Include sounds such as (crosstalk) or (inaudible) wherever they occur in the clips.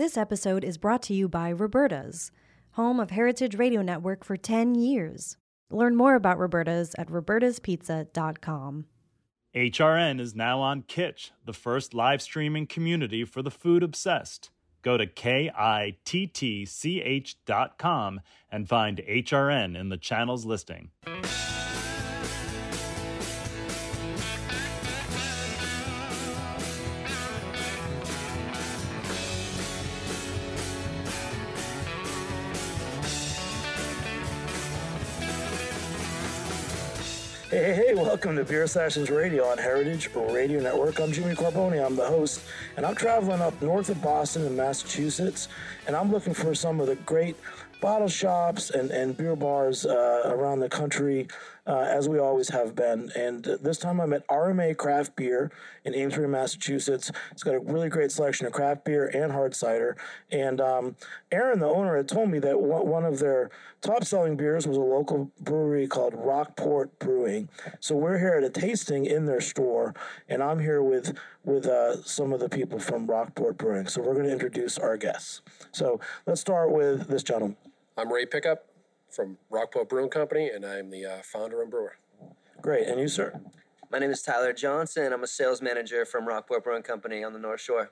This episode is brought to you by Roberta's, home of Heritage Radio Network for 10 years. Learn more about Roberta's at robertaspizza.com. HRN is now on Kittch, the first live streaming community for the food obsessed. Go to K-I-T-T-C-H dot com and find HRN in the channel's listing. Hey, hey, welcome to Beer Sessions Radio on Heritage Radio Network. I'm Jimmy Carbone, I'm the host, and I'm traveling up north of Boston in Massachusetts, and I'm looking for some of the great bottle shops and, and beer bars uh, around the country, uh, as we always have been. And uh, this time I'm at RMA Craft Beer in Amesbury, Massachusetts. It's got a really great selection of craft beer and hard cider. And um, Aaron, the owner, had told me that one of their top selling beers was a local brewery called Rockport Brewing. So we're here at a tasting in their store, and I'm here with with uh, some of the people from Rockport Brewing. So we're going to introduce our guests. So let's start with this gentleman. I'm Ray Pickup from Rockport Brewing Company, and I'm the uh, founder and brewer. Great. And you, sir? My name is Tyler Johnson. I'm a sales manager from Rockport Brewing Company on the North Shore.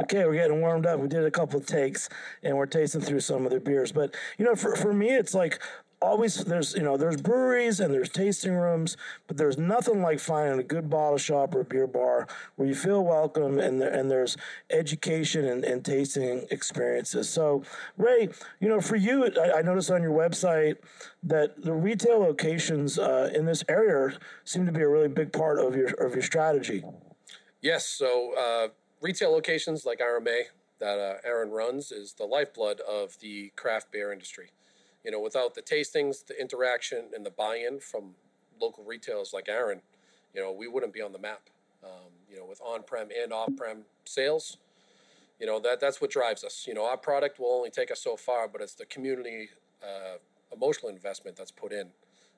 Okay, we're getting warmed up. We did a couple of takes and we're tasting through some of their beers. But, you know, for, for me, it's like always there's you know there's breweries and there's tasting rooms but there's nothing like finding a good bottle shop or a beer bar where you feel welcome and there, and there's education and, and tasting experiences. So ray you know for you I, I noticed on your website that the retail locations uh, in this area seem to be a really big part of your of your strategy. Yes so uh, retail locations like rma that uh, aaron runs is the lifeblood of the craft beer industry you know, without the tastings, the interaction, and the buy-in from local retailers like Aaron, you know, we wouldn't be on the map. Um, you know, with on-prem and off-prem sales, you know that that's what drives us. You know, our product will only take us so far, but it's the community uh, emotional investment that's put in,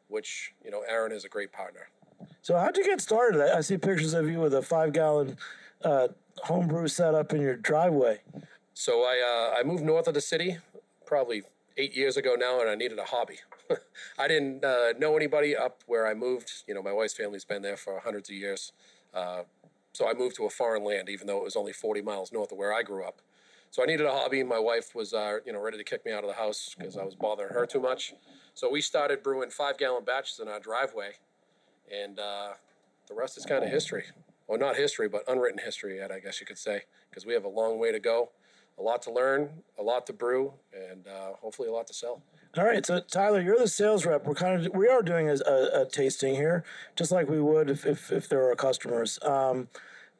which you know, Aaron is a great partner. So how'd you get started? I see pictures of you with a five-gallon uh, homebrew setup in your driveway. So I uh, I moved north of the city, probably eight years ago now, and I needed a hobby. (laughs) I didn't uh, know anybody up where I moved. You know, my wife's family's been there for hundreds of years. Uh, so I moved to a foreign land, even though it was only 40 miles north of where I grew up. So I needed a hobby. My wife was, uh, you know, ready to kick me out of the house because I was bothering her too much. So we started brewing five gallon batches in our driveway, and uh, the rest is kind of history. Well, not history, but unwritten history yet, I guess you could say, because we have a long way to go a lot to learn, a lot to brew, and uh, hopefully a lot to sell. All right, so Tyler, you're the sales rep. We're kind of we are doing a, a, a tasting here, just like we would if if, if there were customers. Um,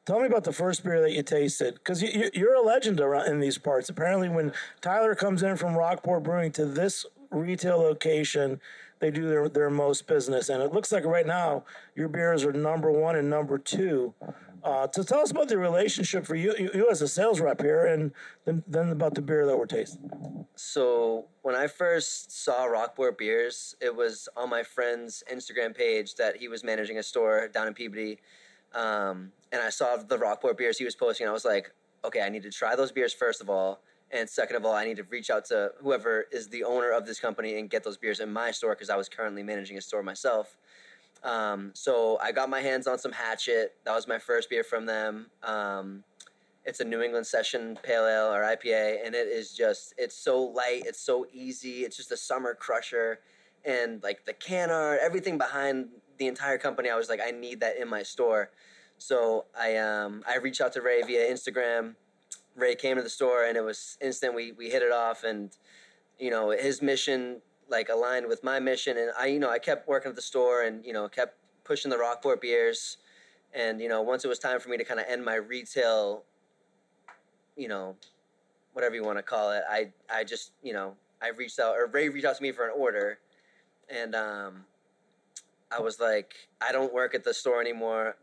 tell me about the first beer that you tasted, because you, you're a legend around in these parts. Apparently, when Tyler comes in from Rockport Brewing to this retail location, they do their, their most business. And it looks like right now your beers are number one and number two uh, so tell us about the relationship for you, you, you, as a sales rep here, and then, then about the beer that we're tasting. So when I first saw Rockport Beers, it was on my friend's Instagram page that he was managing a store down in Peabody, um, and I saw the Rockport Beers he was posting. And I was like, okay, I need to try those beers first of all, and second of all, I need to reach out to whoever is the owner of this company and get those beers in my store because I was currently managing a store myself. Um, so I got my hands on some Hatchet. That was my first beer from them. Um, it's a New England Session Pale Ale or IPA, and it is just it's so light, it's so easy. It's just a summer crusher, and like the can art, everything behind the entire company. I was like, I need that in my store. So I um, I reached out to Ray via Instagram. Ray came to the store, and it was instant. We we hit it off, and you know his mission like aligned with my mission. And I you know I kept working at the store and you know kept pushing the Rockport beers. And you know once it was time for me to kind of end my retail you know whatever you want to call it I I just you know I reached out or Ray reached out to me for an order. And um I was like I don't work at the store anymore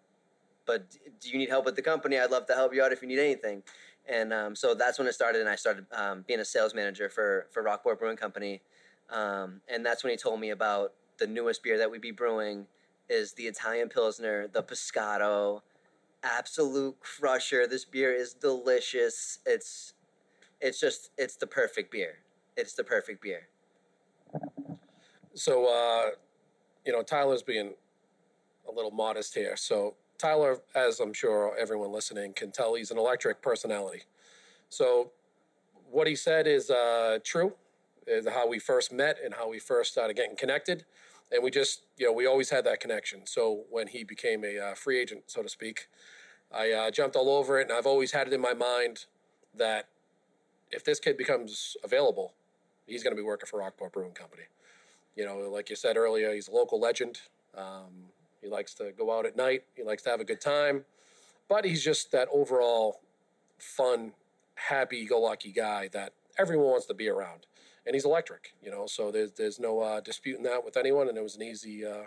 but do you need help with the company? I'd love to help you out if you need anything. And um, so that's when it started and I started um, being a sales manager for for Rockport Brewing Company um, and that's when he told me about the newest beer that we'd be brewing is the Italian Pilsner, the Pescato. Absolute crusher. This beer is delicious. It's it's just it's the perfect beer. It's the perfect beer. So, uh, you know, Tyler's being a little modest here. So, Tyler, as I'm sure everyone listening can tell, he's an electric personality. So, what he said is uh, true, is how we first met and how we first started getting connected. And we just, you know, we always had that connection. So, when he became a uh, free agent, so to speak, I uh, jumped all over it. And I've always had it in my mind that if this kid becomes available, he's going to be working for Rockport Brewing Company. You know, like you said earlier, he's a local legend. Um, he likes to go out at night. He likes to have a good time, but he's just that overall fun, happy-go-lucky guy that everyone wants to be around. And he's electric, you know. So there's there's no uh, disputing that with anyone, and it was an easy uh,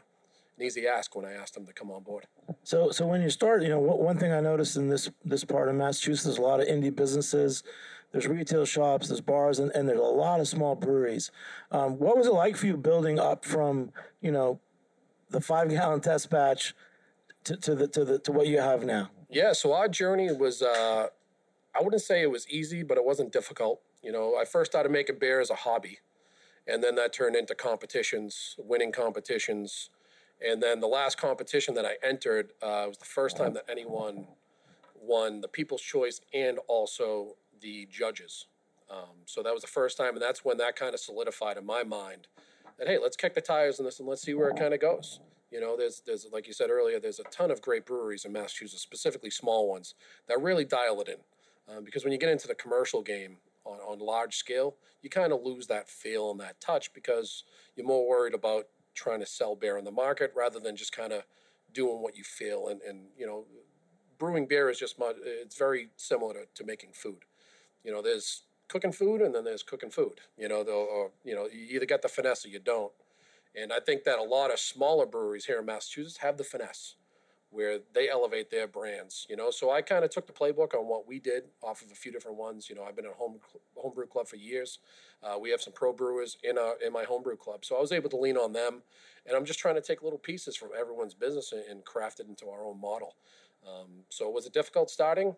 an easy ask when I asked him to come on board. So, so when you start, you know, one thing I noticed in this this part of Massachusetts, there's a lot of indie businesses. There's retail shops, there's bars, and, and there's a lot of small breweries. Um, what was it like for you building up from, you know, the five gallon test batch to, to the to the to what you have now? Yeah, so our journey was uh, I wouldn't say it was easy, but it wasn't difficult. You know, I first started making beer as a hobby, and then that turned into competitions, winning competitions, and then the last competition that I entered uh, was the first time that anyone won the People's Choice and also the judges. Um, so that was the first time, and that's when that kind of solidified in my mind that hey, let's kick the tires on this and let's see where it kind of goes. You know, there's there's like you said earlier, there's a ton of great breweries in Massachusetts, specifically small ones that really dial it in. Um, because when you get into the commercial game on, on large scale, you kind of lose that feel and that touch because you're more worried about trying to sell beer in the market rather than just kind of doing what you feel. And, and you know, brewing beer is just much, it's very similar to, to making food. You know, there's cooking food and then there's cooking food. You know, or you know, you either got the finesse or you don't. And I think that a lot of smaller breweries here in Massachusetts have the finesse where they elevate their brands, you know. So I kind of took the playbook on what we did off of a few different ones. You know, I've been at home homebrew club for years. Uh, we have some pro brewers in our in my homebrew club, so I was able to lean on them. And I'm just trying to take little pieces from everyone's business and, and craft it into our own model. Um, so it was it difficult starting?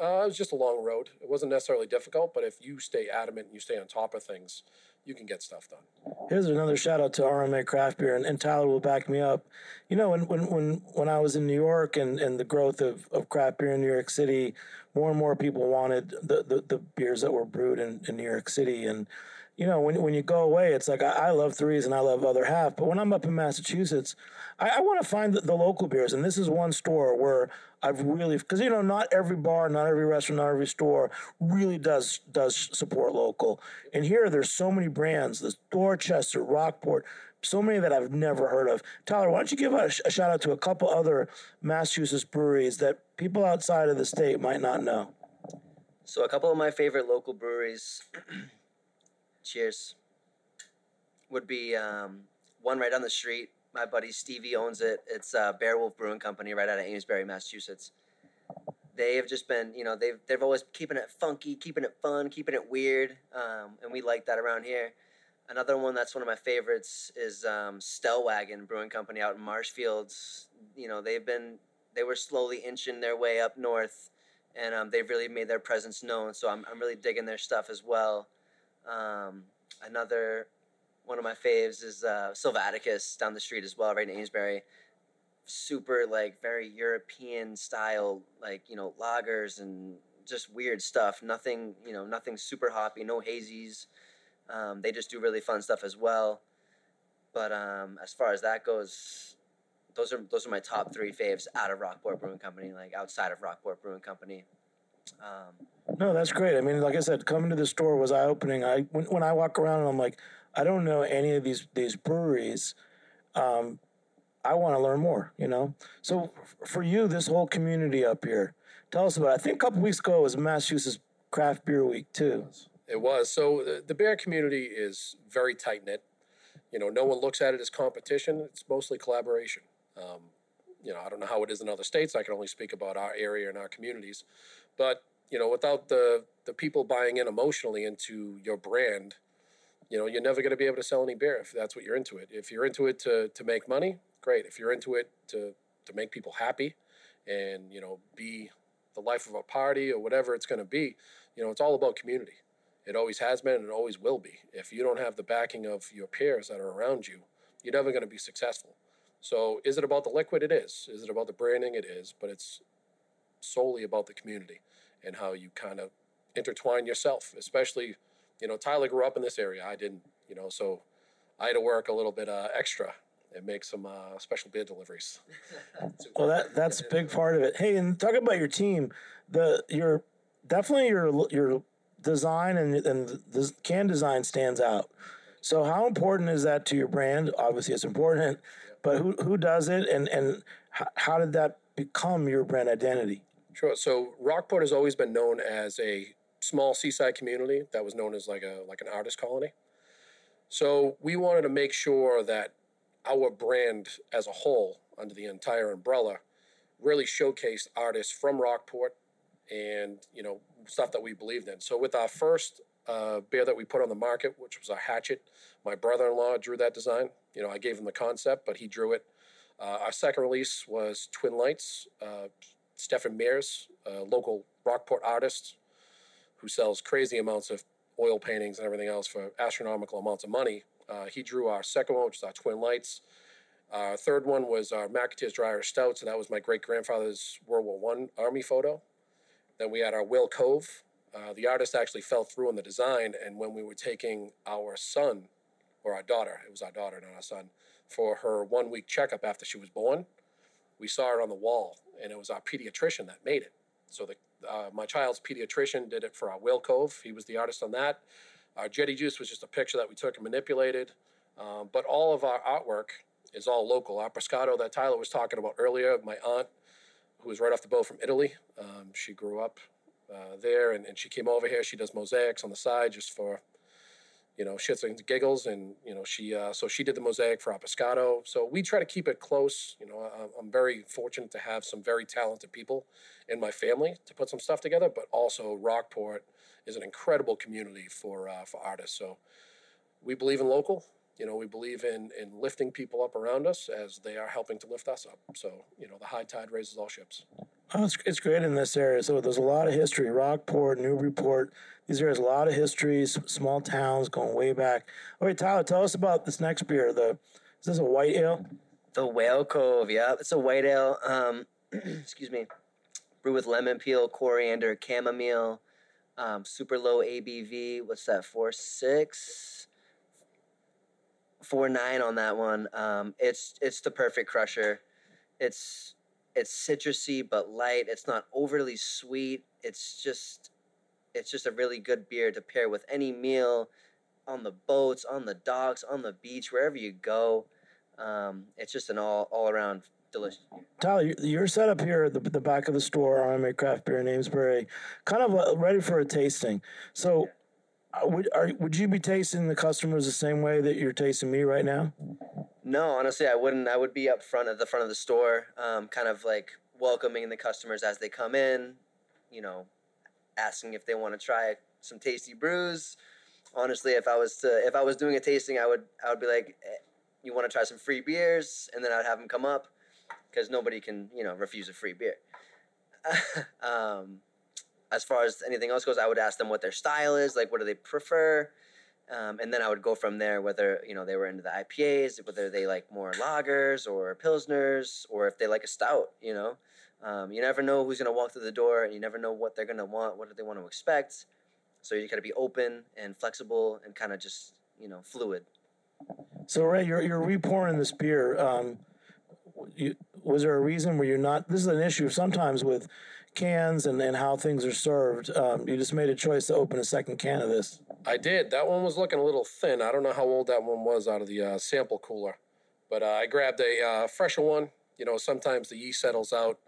Uh, it was just a long road. It wasn't necessarily difficult, but if you stay adamant and you stay on top of things, you can get stuff done. Here's another shout out to RMA Craft Beer, and, and Tyler will back me up. You know, when when when, when I was in New York and, and the growth of, of craft beer in New York City, more and more people wanted the, the, the beers that were brewed in, in New York City. And, you know, when, when you go away, it's like I, I love threes and I love other half. But when I'm up in Massachusetts, I, I want to find the, the local beers. And this is one store where I've really because you know not every bar, not every restaurant, not every store really does does support local. And here there's so many brands: there's Dorchester, Rockport, so many that I've never heard of. Tyler, why don't you give a, a shout out to a couple other Massachusetts breweries that people outside of the state might not know? So a couple of my favorite local breweries. (clears throat) cheers. Would be um, one right on the street my buddy Stevie owns it. It's uh, BareWolf Brewing Company right out of Amesbury, Massachusetts. They have just been, you know, they've they've always keeping it funky, keeping it fun, keeping it weird, um, and we like that around here. Another one that's one of my favorites is um, Stellwagen Brewing Company out in Marshfields. You know, they've been they were slowly inching their way up north, and um, they've really made their presence known. So I'm I'm really digging their stuff as well. Um, another one of my faves is uh, Sylvaticus down the street as well, right in Amesbury. Super like very European style, like you know lagers and just weird stuff. Nothing you know, nothing super hoppy, no hazies. Um, they just do really fun stuff as well. But um, as far as that goes, those are those are my top three faves out of Rockport Brewing Company, like outside of Rockport Brewing Company. Um, no, that's great. I mean, like I said, coming to the store was eye opening. I when, when I walk around and I'm like, I don't know any of these these breweries. Um, I want to learn more, you know. So for you, this whole community up here, tell us about. It. I think a couple weeks ago was Massachusetts Craft Beer Week too. It was. So uh, the beer community is very tight knit. You know, no one looks at it as competition. It's mostly collaboration. Um, you know, I don't know how it is in other states. I can only speak about our area and our communities. But you know, without the the people buying in emotionally into your brand, you know, you're never going to be able to sell any beer if that's what you're into it. If you're into it to, to make money, great. If you're into it to, to make people happy and, you know, be the life of a party or whatever it's going to be, you know, it's all about community. It always has been and it always will be. If you don't have the backing of your peers that are around you, you're never going to be successful. So, is it about the liquid? It is. Is it about the branding? It is. But it's solely about the community and how you kind of intertwine yourself. Especially, you know, Tyler grew up in this area. I didn't. You know, so I had to work a little bit uh, extra and make some uh, special beer deliveries. (laughs) well, that that's a big part of it. Hey, and talk about your team. The your definitely your your design and and the can design stands out. So how important is that to your brand? Obviously, it's important, but who who does it, and and how, how did that become your brand identity? Sure. So Rockport has always been known as a small seaside community that was known as like a like an artist colony. So we wanted to make sure that our brand as a whole, under the entire umbrella, really showcased artists from Rockport and you know stuff that we believed in. So with our first uh, beer that we put on the market, which was a hatchet, my brother-in-law drew that design. You know, I gave him the concept, but he drew it. Uh, our second release was Twin Lights. Uh, Stefan Mears, a local Rockport artist who sells crazy amounts of oil paintings and everything else for astronomical amounts of money. Uh, he drew our second one, which is our Twin Lights. Our third one was our McAteer's Dryer Stout. So that was my great grandfather's World War One Army photo. Then we had our Whale Cove. Uh, the artist actually fell through on the design, and when we were taking our son, or our daughter, it was our daughter, not our son, for her one week checkup after she was born, we saw it on the wall, and it was our pediatrician that made it. So the uh, my child's pediatrician did it for our Whale Cove. He was the artist on that. Our Jetty Juice was just a picture that we took and manipulated. Um, but all of our artwork is all local. Our Pescato that Tyler was talking about earlier, my aunt who was right off the boat from Italy. Um, she grew up uh, there, and, and she came over here. She does mosaics on the side just for, you know, shits and giggles. And you know, she uh, so she did the mosaic for Pescato. So we try to keep it close. You know, I'm very fortunate to have some very talented people in my family to put some stuff together. But also, Rockport is an incredible community for uh, for artists. So we believe in local you know, we believe in in lifting people up around us as they are helping to lift us up. So, you know, the high tide raises all ships. Oh, it's, it's great in this area. So there's a lot of history. Rockport, Newburyport, these areas, a lot of history, small towns going way back. All right, Tyler, tell us about this next beer. The Is this a white ale? The Whale Cove, yeah. It's a white ale. Um, (clears throat) excuse me. Brewed with lemon peel, coriander, chamomile, um, super low ABV. What's that, four, six? four nine on that one. Um, it's it's the perfect crusher. It's it's citrusy but light. It's not overly sweet. It's just it's just a really good beer to pair with any meal on the boats, on the docks, on the beach, wherever you go. Um, it's just an all all around delicious. Tyler, you're set up here at the, the back of the store, RMA Craft Beer in Amesbury, kind of uh, ready for a tasting. So. Yeah uh, would are, would you be tasting the customers the same way that you're tasting me right now? No, honestly, I wouldn't. I would be up front at the front of the store, um, kind of like welcoming the customers as they come in. You know, asking if they want to try some tasty brews. Honestly, if I was to if I was doing a tasting, I would I would be like, eh, "You want to try some free beers?" And then I'd have them come up because nobody can you know refuse a free beer. (laughs) um, as far as anything else goes, I would ask them what their style is, like what do they prefer, um, and then I would go from there. Whether you know they were into the IPAs, whether they like more lagers or pilsners, or if they like a stout. You know, um, you never know who's gonna walk through the door, and you never know what they're gonna want, what do they want to expect. So you gotta be open and flexible and kind of just you know fluid. So Ray, you're you're repouring this beer. Um, you, was there a reason where you're not? This is an issue sometimes with cans and, and how things are served. Um, you just made a choice to open a second can of this. I did. That one was looking a little thin. I don't know how old that one was out of the uh, sample cooler, but uh, I grabbed a uh, fresher one. You know, sometimes the yeast settles out.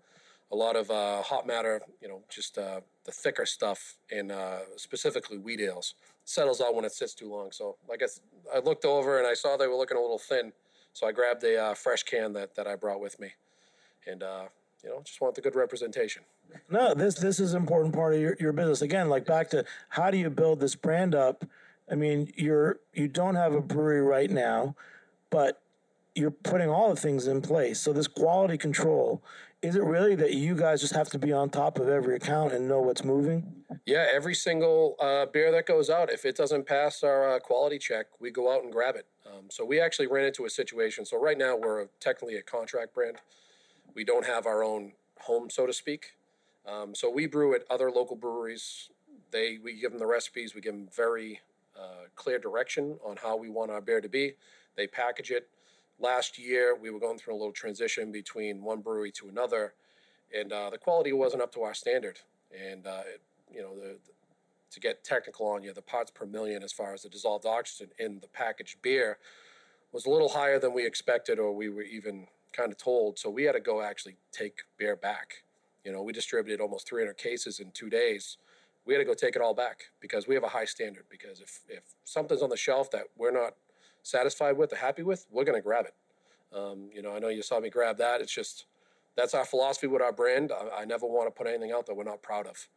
A lot of uh, hot matter, you know, just uh, the thicker stuff, and uh, specifically wheat ales, settles out when it sits too long. So, like I, I looked over and I saw they were looking a little thin, so I grabbed a fresh can that, that I brought with me, and you know, just want the good representation. No, this this is an important part of your, your business. Again, like back to how do you build this brand up? I mean, you're you don't have a brewery right now, but you're putting all the things in place. So this quality control is it really that you guys just have to be on top of every account and know what's moving? Yeah, every single uh, beer that goes out, if it doesn't pass our uh, quality check, we go out and grab it. Um, so we actually ran into a situation. So right now we're technically a contract brand. We don't have our own home, so to speak. Um, so we brew at other local breweries. They we give them the recipes. We give them very uh, clear direction on how we want our beer to be. They package it. Last year we were going through a little transition between one brewery to another, and uh, the quality wasn't up to our standard. And uh, it, you know the, the to get technical on you, the parts per million as far as the dissolved oxygen in the packaged beer was a little higher than we expected or we were even kind of told. So we had to go actually take beer back. You know, we distributed almost 300 cases in two days. We had to go take it all back because we have a high standard. Because if, if something's on the shelf that we're not satisfied with or happy with, we're going to grab it. Um, you know, I know you saw me grab that. It's just that's our philosophy with our brand. I, I never want to put anything out that we're not proud of.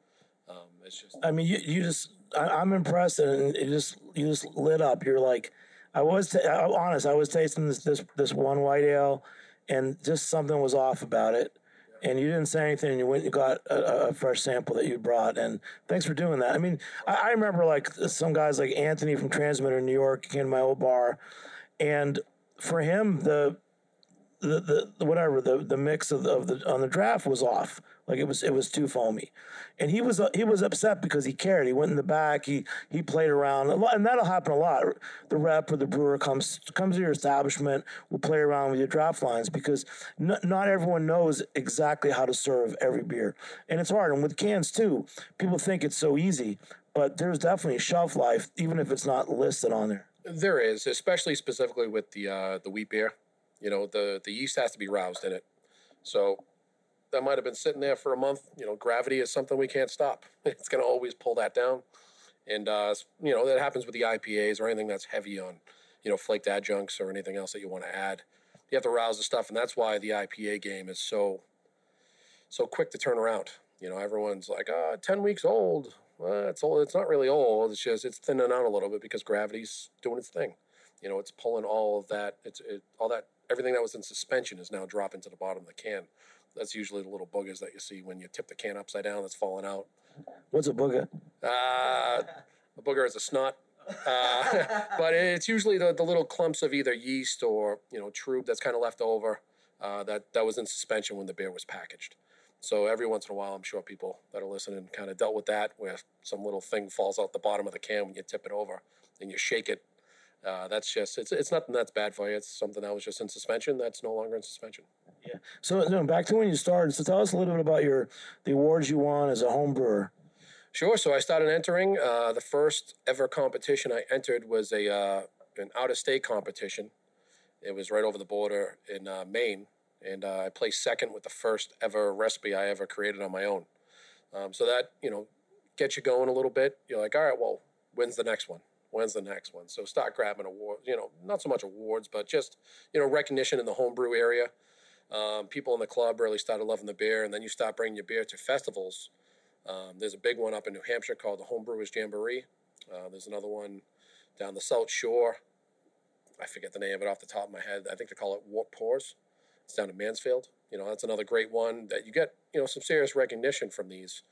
Um, it's just. I mean, you, you just, I, am I'm impressed, and it just you just lit up. You're like, I was, t- I'm honest. I was tasting this this this one white ale, and just something was off about it. And you didn't say anything. And you went and got a, a, fresh sample that you brought, and thanks for doing that. I mean, I, I remember like some guys like Anthony from Transmitter in New York came to my old bar, and for him the the, the whatever the the mix of the, of the on the draft was off. Like it was it was too foamy, and he was he was upset because he cared. He went in the back. He he played around, and that'll happen a lot. The rep or the brewer comes comes to your establishment, will play around with your draft lines because n- not everyone knows exactly how to serve every beer, and it's hard. And with cans too, people think it's so easy, but there's definitely a shelf life, even if it's not listed on there. There is, especially specifically with the uh, the wheat beer. You know, the the yeast has to be roused in it. So that might have been sitting there for a month. You know, gravity is something we can't stop. (laughs) It's going to always pull that down. And, uh, you know, that happens with the IPAs or anything that's heavy on, you know, flaked adjuncts or anything else that you want to add. You have to rouse the stuff. And that's why the IPA game is so, so quick to turn around. You know, everyone's like, ah, 10 weeks old. Well, it's old. It's not really old. It's just, it's thinning out a little bit because gravity's doing its thing. You know, it's pulling all of that. It's it, all that, everything that was in suspension is now dropping to the bottom of the can. That's usually the little boogers that you see when you tip the can upside down that's falling out. What's a booger? Uh, a booger is a snot. Uh, (laughs) but it's usually the, the little clumps of either yeast or you know trub that's kind of left over uh, that that was in suspension when the beer was packaged. So every once in a while, I'm sure people that are listening kind of dealt with that, where some little thing falls out the bottom of the can when you tip it over and you shake it. Uh, that's just it's it's nothing that's bad for you. It's something that was just in suspension that's no longer in suspension. Yeah. So no, back to when you started. So tell us a little bit about your the awards you won as a home brewer. Sure. So I started entering. Uh, the first ever competition I entered was a uh, an out of state competition. It was right over the border in uh, Maine, and uh, I placed second with the first ever recipe I ever created on my own. Um, so that you know gets you going a little bit. You're like, all right, well, when's the next one? When's the next one? So start grabbing awards. You know, not so much awards, but just you know recognition in the homebrew area um, people in the club really started loving the beer, and then you start bringing your beer to festivals. Um, there's a big one up in New Hampshire called the Homebrewers Jamboree. Uh, there's another one down the South Shore. I forget the name of it off the top of my head. I think they call it Warp Pours. It's down in Mansfield. You know, that's another great one that you get, you know, some serious recognition from these,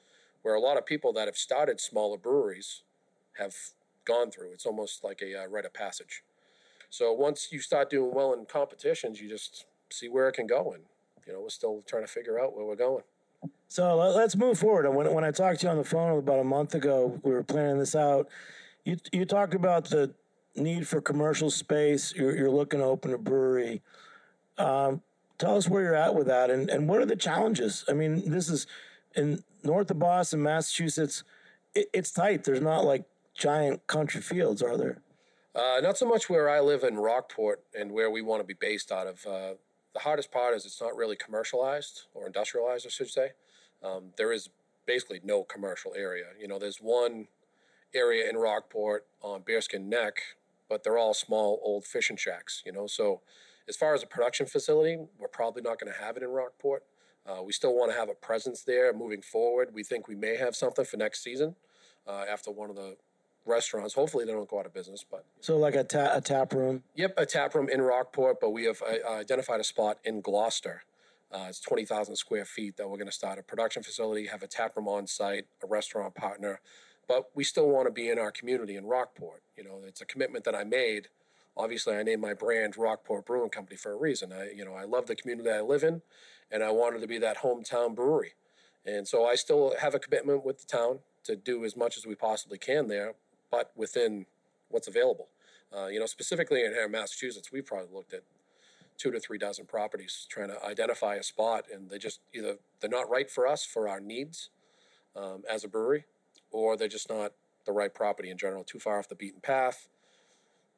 where a lot of people that have started smaller breweries have gone through. It's almost like a uh, rite of passage. So once you start doing well in competitions, you just see where it can go. And, you know, we're still trying to figure out where we're going. So let's move forward. When, when I talked to you on the phone about a month ago, we were planning this out. You, you talked about the need for commercial space. You're, you're looking to open a brewery. Um, tell us where you're at with that and, and what are the challenges? I mean, this is in north of Boston, Massachusetts. It, it's tight. There's not like giant country fields, are there? Uh, not so much where I live in Rockport and where we want to be based out of. Uh, the hardest part is it's not really commercialized or industrialized, I should say. Um, there is basically no commercial area. You know, there's one area in Rockport on Bearskin Neck, but they're all small old fishing shacks. You know, so as far as a production facility, we're probably not going to have it in Rockport. Uh, we still want to have a presence there moving forward. We think we may have something for next season uh, after one of the restaurants. Hopefully, they don't go out of business. But so, like a, ta- a tap room. Yep, a tap room in Rockport, but we have uh, identified a spot in Gloucester. Uh, it's 20,000 square feet that we're going to start a production facility, have a tap room on site, a restaurant partner, but we still want to be in our community in Rockport. You know, it's a commitment that I made. Obviously, I named my brand Rockport Brewing Company for a reason. I, you know, I love the community I live in, and I wanted to be that hometown brewery. And so I still have a commitment with the town to do as much as we possibly can there, but within what's available. Uh, you know, specifically in here Massachusetts, we've probably looked at two to three dozen properties trying to identify a spot, and they just either they're not right for us for our needs um, as a brewery, or they're just not the right property in general, too far off the beaten path.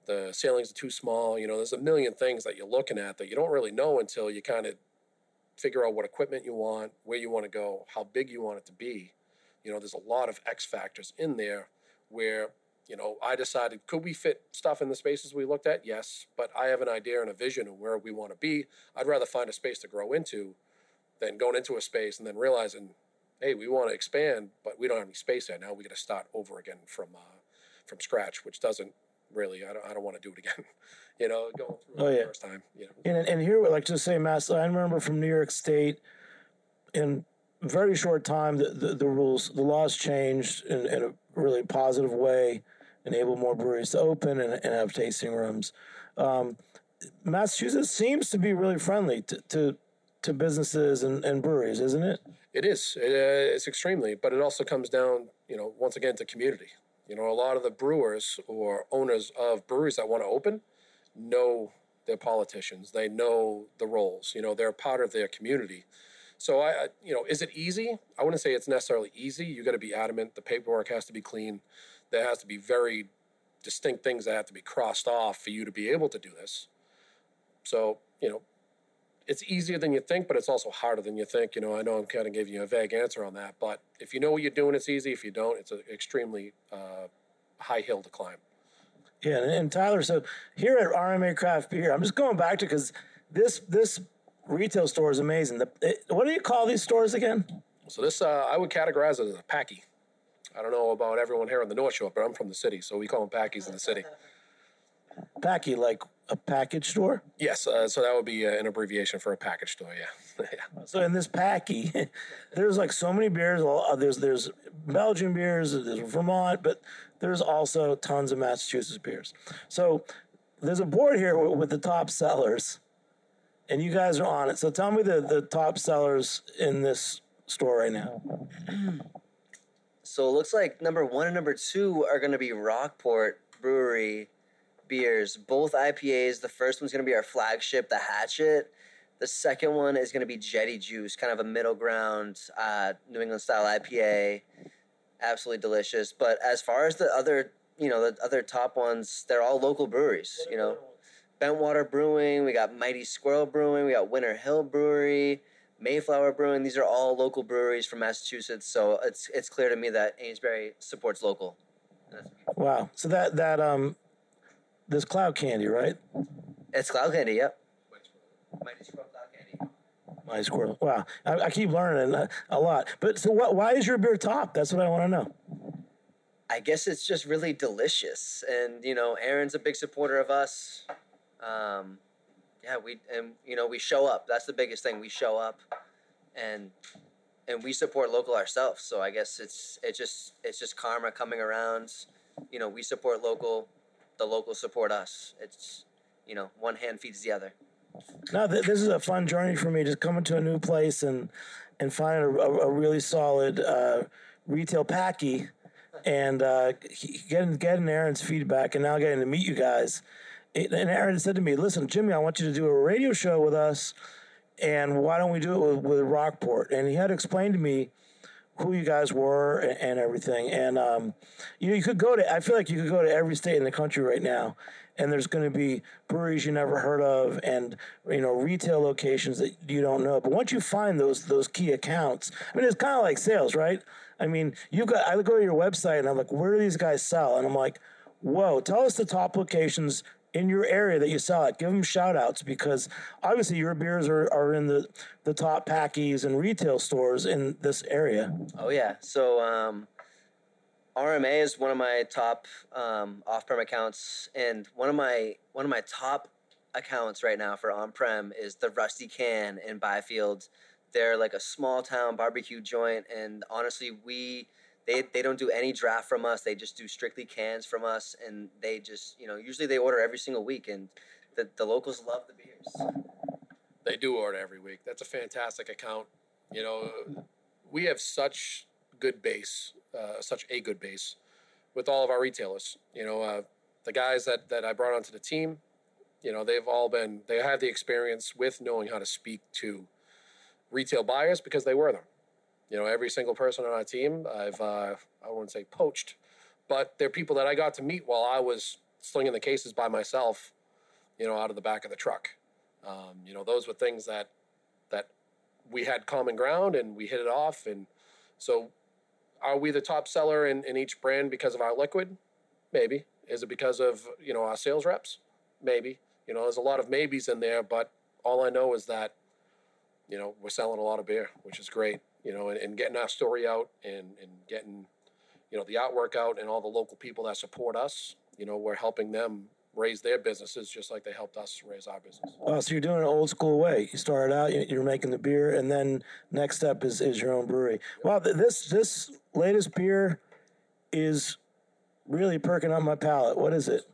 The ceilings are too small. You know, there's a million things that you're looking at that you don't really know until you kind of figure out what equipment you want, where you want to go, how big you want it to be. You know, there's a lot of X factors in there where, you know, I decided could we fit stuff in the spaces we looked at? Yes, but I have an idea and a vision of where we want to be. I'd rather find a space to grow into than going into a space and then realizing, hey, we want to expand, but we don't have any space there. Now we got to start over again from uh, from scratch, which doesn't really. I don't. I don't want to do it again. (laughs) you know, going through Oh, yeah. the first time. You know. And and here, like just say, Mass. I remember from New York State, in very short time, the, the, the rules, the laws changed in, in a really positive way, enable more breweries to open and, and have tasting rooms. Um, Massachusetts seems to be really friendly to to, to businesses and, and breweries, isn't it? It is. It, uh, it's extremely, but it also comes down, you know, once again to community. You know, a lot of the brewers or owners of breweries that want to open know their politicians. They know the roles. You know, they're part of their community. So I, you know, is it easy? I wouldn't say it's necessarily easy. You got to be adamant. The paperwork has to be clean. There has to be very distinct things that have to be crossed off for you to be able to do this. So you know, it's easier than you think, but it's also harder than you think. You know, I know I'm kind of giving you a vague answer on that, but if you know what you're doing, it's easy. If you don't, it's an extremely uh, high hill to climb. Yeah, and, and Tyler, so here at RMA Craft Beer, I'm just going back to because this this retail store is amazing. The, it, what do you call these stores again? So this, uh, I would categorize it as a packy. I don't know about everyone here on the North Shore, but I'm from the city, so we call them packies in the city. Packy, like a package store. Yes, uh, so that would be uh, an abbreviation for a package store. Yeah, (laughs) yeah. So in this packy, (laughs) there's like so many beers. Uh, There's there's Belgian beers, there's Vermont, but there's also tons of Massachusetts beers. So there's a board here with, with the top sellers, and you guys are on it. So tell me the the top sellers in this store right now. So it looks like number one and number two are going to be Rockport Brewery beers, both IPAs. The first one's going to be our flagship, the Hatchet. The second one is going to be Jetty Juice, kind of a middle ground uh, New England style IPA. Absolutely delicious. But as far as the other, you know, the other top ones, they're all local breweries. You know, Bentwater Brewing, we got Mighty Squirrel Brewing, we got Winter Hill Brewery, Mayflower Brewing. These are all local breweries from Massachusetts. So it's it's clear to me that Amesbury supports local. Wow. So that that um, this cloud candy, right? It's Cloud Candy, yep. Mighty Squirrel Cloud Candy. My squirrel. Wow. I, I keep learning a, a lot. But so what? Why is your beer top? That's what I want to know. I guess it's just really delicious, and you know, Aaron's a big supporter of us. Um, yeah, we and you know we show up. That's the biggest thing. We show up, and and we support local ourselves. So I guess it's it's just it's just karma coming around. You know, we support local, the locals support us. It's you know, one hand feeds the other. No, th- this is a fun journey for me. Just coming to a new place and and finding a, a, a really solid uh, retail packy, and uh, getting getting Aaron's feedback, and now getting to meet you guys. And Aaron said to me, "Listen, Jimmy, I want you to do a radio show with us, and why don't we do it with, with Rockport?" And he had explained to me who you guys were and, and everything. And um, you know, you could go to. I feel like you could go to every state in the country right now, and there's going to be breweries you never heard of, and you know, retail locations that you don't know. But once you find those those key accounts, I mean, it's kind of like sales, right? I mean, you've got. I go to your website and I'm like, where do these guys sell? And I'm like, whoa, tell us the top locations in your area that you sell it. Give them shout outs because obviously your beers are, are in the, the top packies and retail stores in this area. Oh yeah. So um, RMA is one of my top um, off-prem accounts, and one of my one of my top accounts right now for on prem is the Rusty Can in Byfield. They're like a small town barbecue joint, and honestly, we they they don't do any draft from us. They just do strictly cans from us, and they just you know usually they order every single week, and the the locals love the beers. They do order every week. That's a fantastic account. You know, we have such good base, uh, such a good base with all of our retailers. You know, uh, the guys that, that I brought onto the team, you know, they've all been, they have the experience with knowing how to speak to retail buyers because they were them. You know, every single person on our team, I've, uh, I wouldn't say poached, but they're people that I got to meet while I was slinging the cases by myself, you know, out of the back of the truck. Um, you know, those were things that, that we had common ground and we hit it off. And so are we the top seller in, in each brand because of our liquid? Maybe. Is it because of, you know, our sales reps? Maybe. You know, there's a lot of maybes in there, but all I know is that, you know, we're selling a lot of beer, which is great, you know, and, and getting our story out and, and getting, you know, the artwork out and all the local people that support us, you know, we're helping them raise their businesses just like they helped us raise our business. Oh, so you're doing it old school way. You started out, you're making the beer, and then next step is, is your own brewery. Wow, this this latest beer is really perking up my palate. What is it?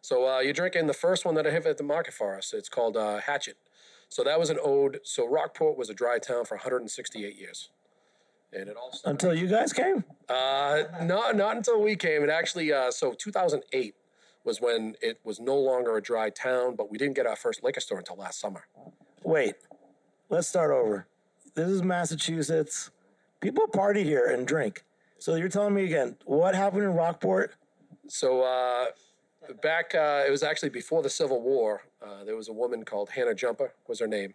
So uh, you're drinking the first one that I have at the market for us. It's called uh, Hatchet. So that was an ode. So Rockport was a dry town for 168 years. And it all started, Until you guys came? uh, not not until we came. It actually uh, so 2008 was when it was no longer a dry town, but we didn't get our first liquor store until last summer. Wait, let's start over. This is Massachusetts. People party here and drink. So you're telling me again, what happened in Rockport? So uh, back, uh, it was actually before the Civil War. Uh, there was a woman called Hannah Jumper, was her name.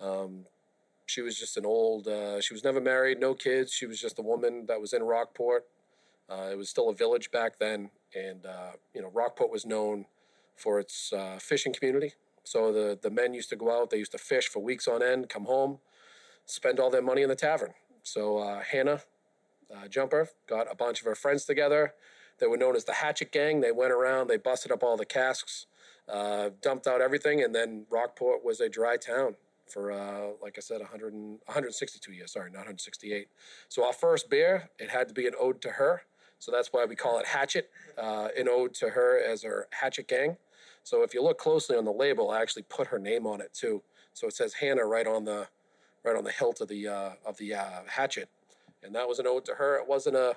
Um, she was just an old. Uh, she was never married, no kids. She was just a woman that was in Rockport. Uh, it was still a village back then, and uh, you know Rockport was known for its uh, fishing community. So the the men used to go out. They used to fish for weeks on end, come home, spend all their money in the tavern. So Hannah Jumper got a bunch of her friends together. They were known as the Hatchet Gang. They went around, they busted up all the casks, uh, dumped out everything, and then Rockport was a dry town for, uh, like I said, 100 and, 162 years. Sorry, not 168. So our first beer, it had to be an ode to her. So that's why we call it Hatchet, uh, an ode to her as her Hatchet Gang. So if you look closely on the label, I actually put her name on it too. So it says Hannah right on the right on the hilt of the uh, of the uh, hatchet, and that was an ode to her. It wasn't a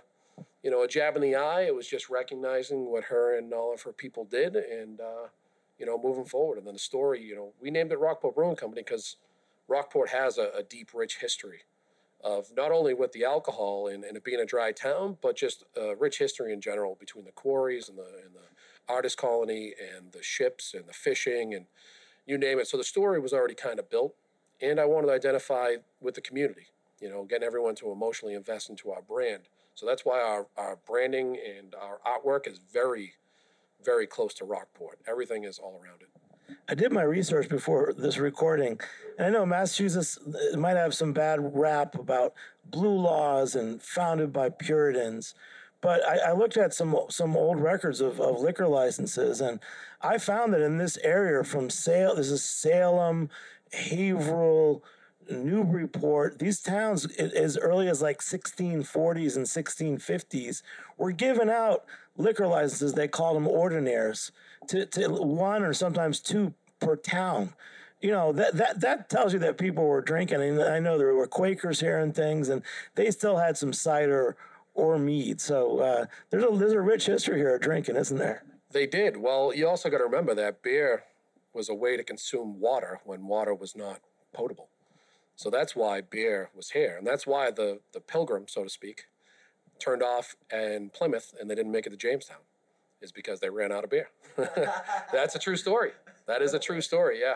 you know a jab in the eye. It was just recognizing what her and all of her people did, and uh, you know moving forward. And then the story, you know, we named it Rockport Brewing Company because Rockport has a, a deep, rich history of not only with the alcohol and, and it being a dry town, but just a rich history in general between the quarries and the and the artist colony and the ships and the fishing and you name it. So the story was already kind of built, and I wanted to identify with the community. You know, getting everyone to emotionally invest into our brand. So that's why our, our branding and our artwork is very, very close to Rockport. Everything is all around it. I did my research before this recording, and I know Massachusetts might have some bad rap about blue laws and founded by Puritans, but I, I looked at some some old records of, of liquor licenses, and I found that in this area from Salem, this is Salem, Haverhill, Newburyport, these towns as early as like 1640s and 1650s were giving out liquor licenses. They called them ordinaries to, to one or sometimes two per town. You know that that that tells you that people were drinking. And I know there were Quakers here and things, and they still had some cider or mead. So uh, there's a there's a rich history here of drinking, isn't there? They did. Well, you also got to remember that beer was a way to consume water when water was not potable. So that's why beer was here. And that's why the, the pilgrim, so to speak, turned off in Plymouth and they didn't make it to Jamestown, is because they ran out of beer. (laughs) that's a true story. That is a true story, yeah.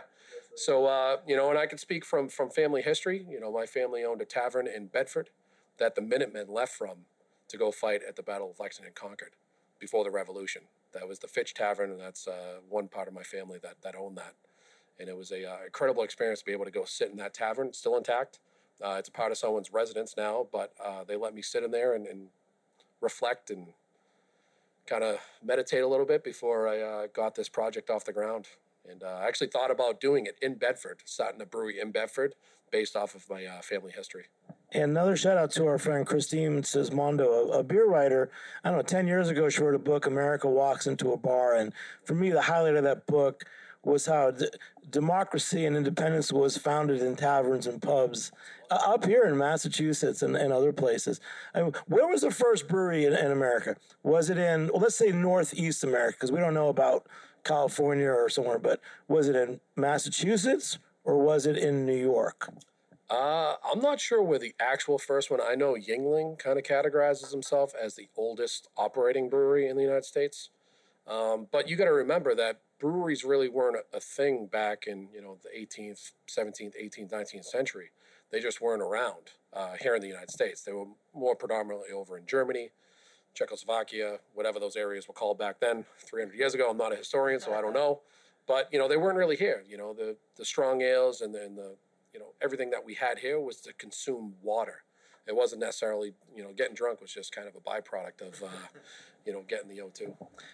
So, uh, you know, and I can speak from, from family history. You know, my family owned a tavern in Bedford that the Minutemen left from to go fight at the Battle of Lexington and Concord before the Revolution. That was the Fitch Tavern, and that's uh, one part of my family that, that owned that and it was a uh, incredible experience to be able to go sit in that tavern. Still intact. Uh, it's a part of someone's residence now, but uh, they let me sit in there and, and reflect and kind of meditate a little bit before I uh, got this project off the ground. And uh, I actually thought about doing it in Bedford, starting a brewery in Bedford based off of my uh, family history. And another shout out to our friend Christine Sismondo, a, a, beer writer. I don't know, 10 years ago, she wrote a book, America Walks into a Bar. And for me, the highlight of that book was how democracy and independence was founded in taverns and pubs uh, up here in Massachusetts and, and other places. I mean, where was the first brewery in, in America? Was it in, well, let's say Northeast America, because we don't know about California or somewhere, but was it in Massachusetts or was it in New York? Uh, I'm not sure where the actual first one. I know Yuengling kind of categorizes himself as the oldest operating brewery in the United States. Um, but you got to remember that breweries really weren't a, a, thing back in you know the 18th, 17th, 18th, 19th century. They just weren't around uh, here in the United States. They were more predominantly over in Germany, Czechoslovakia, whatever those areas were called back then, 300 years ago. I'm not a historian, so I don't know. But you know, they weren't really here. You know, the the strong ales and the, and the you know everything that we had here was to consume water. It wasn't necessarily you know getting drunk was just kind of a byproduct of uh, you know getting the O2.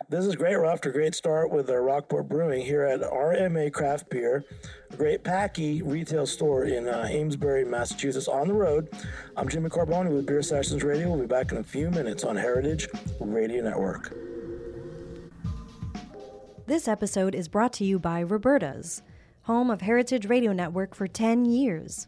This is great. We're off to a great start with our Rockport Brewing here at RMA Craft Beer, a great Packy retail store in uh, Amesbury, Massachusetts. On the road, I'm Jimmy Carbone with Beer Sessions Radio. We'll be back in a few minutes on Heritage Radio Network. This episode is brought to you by Roberta's, home of Heritage Radio Network for 10 years.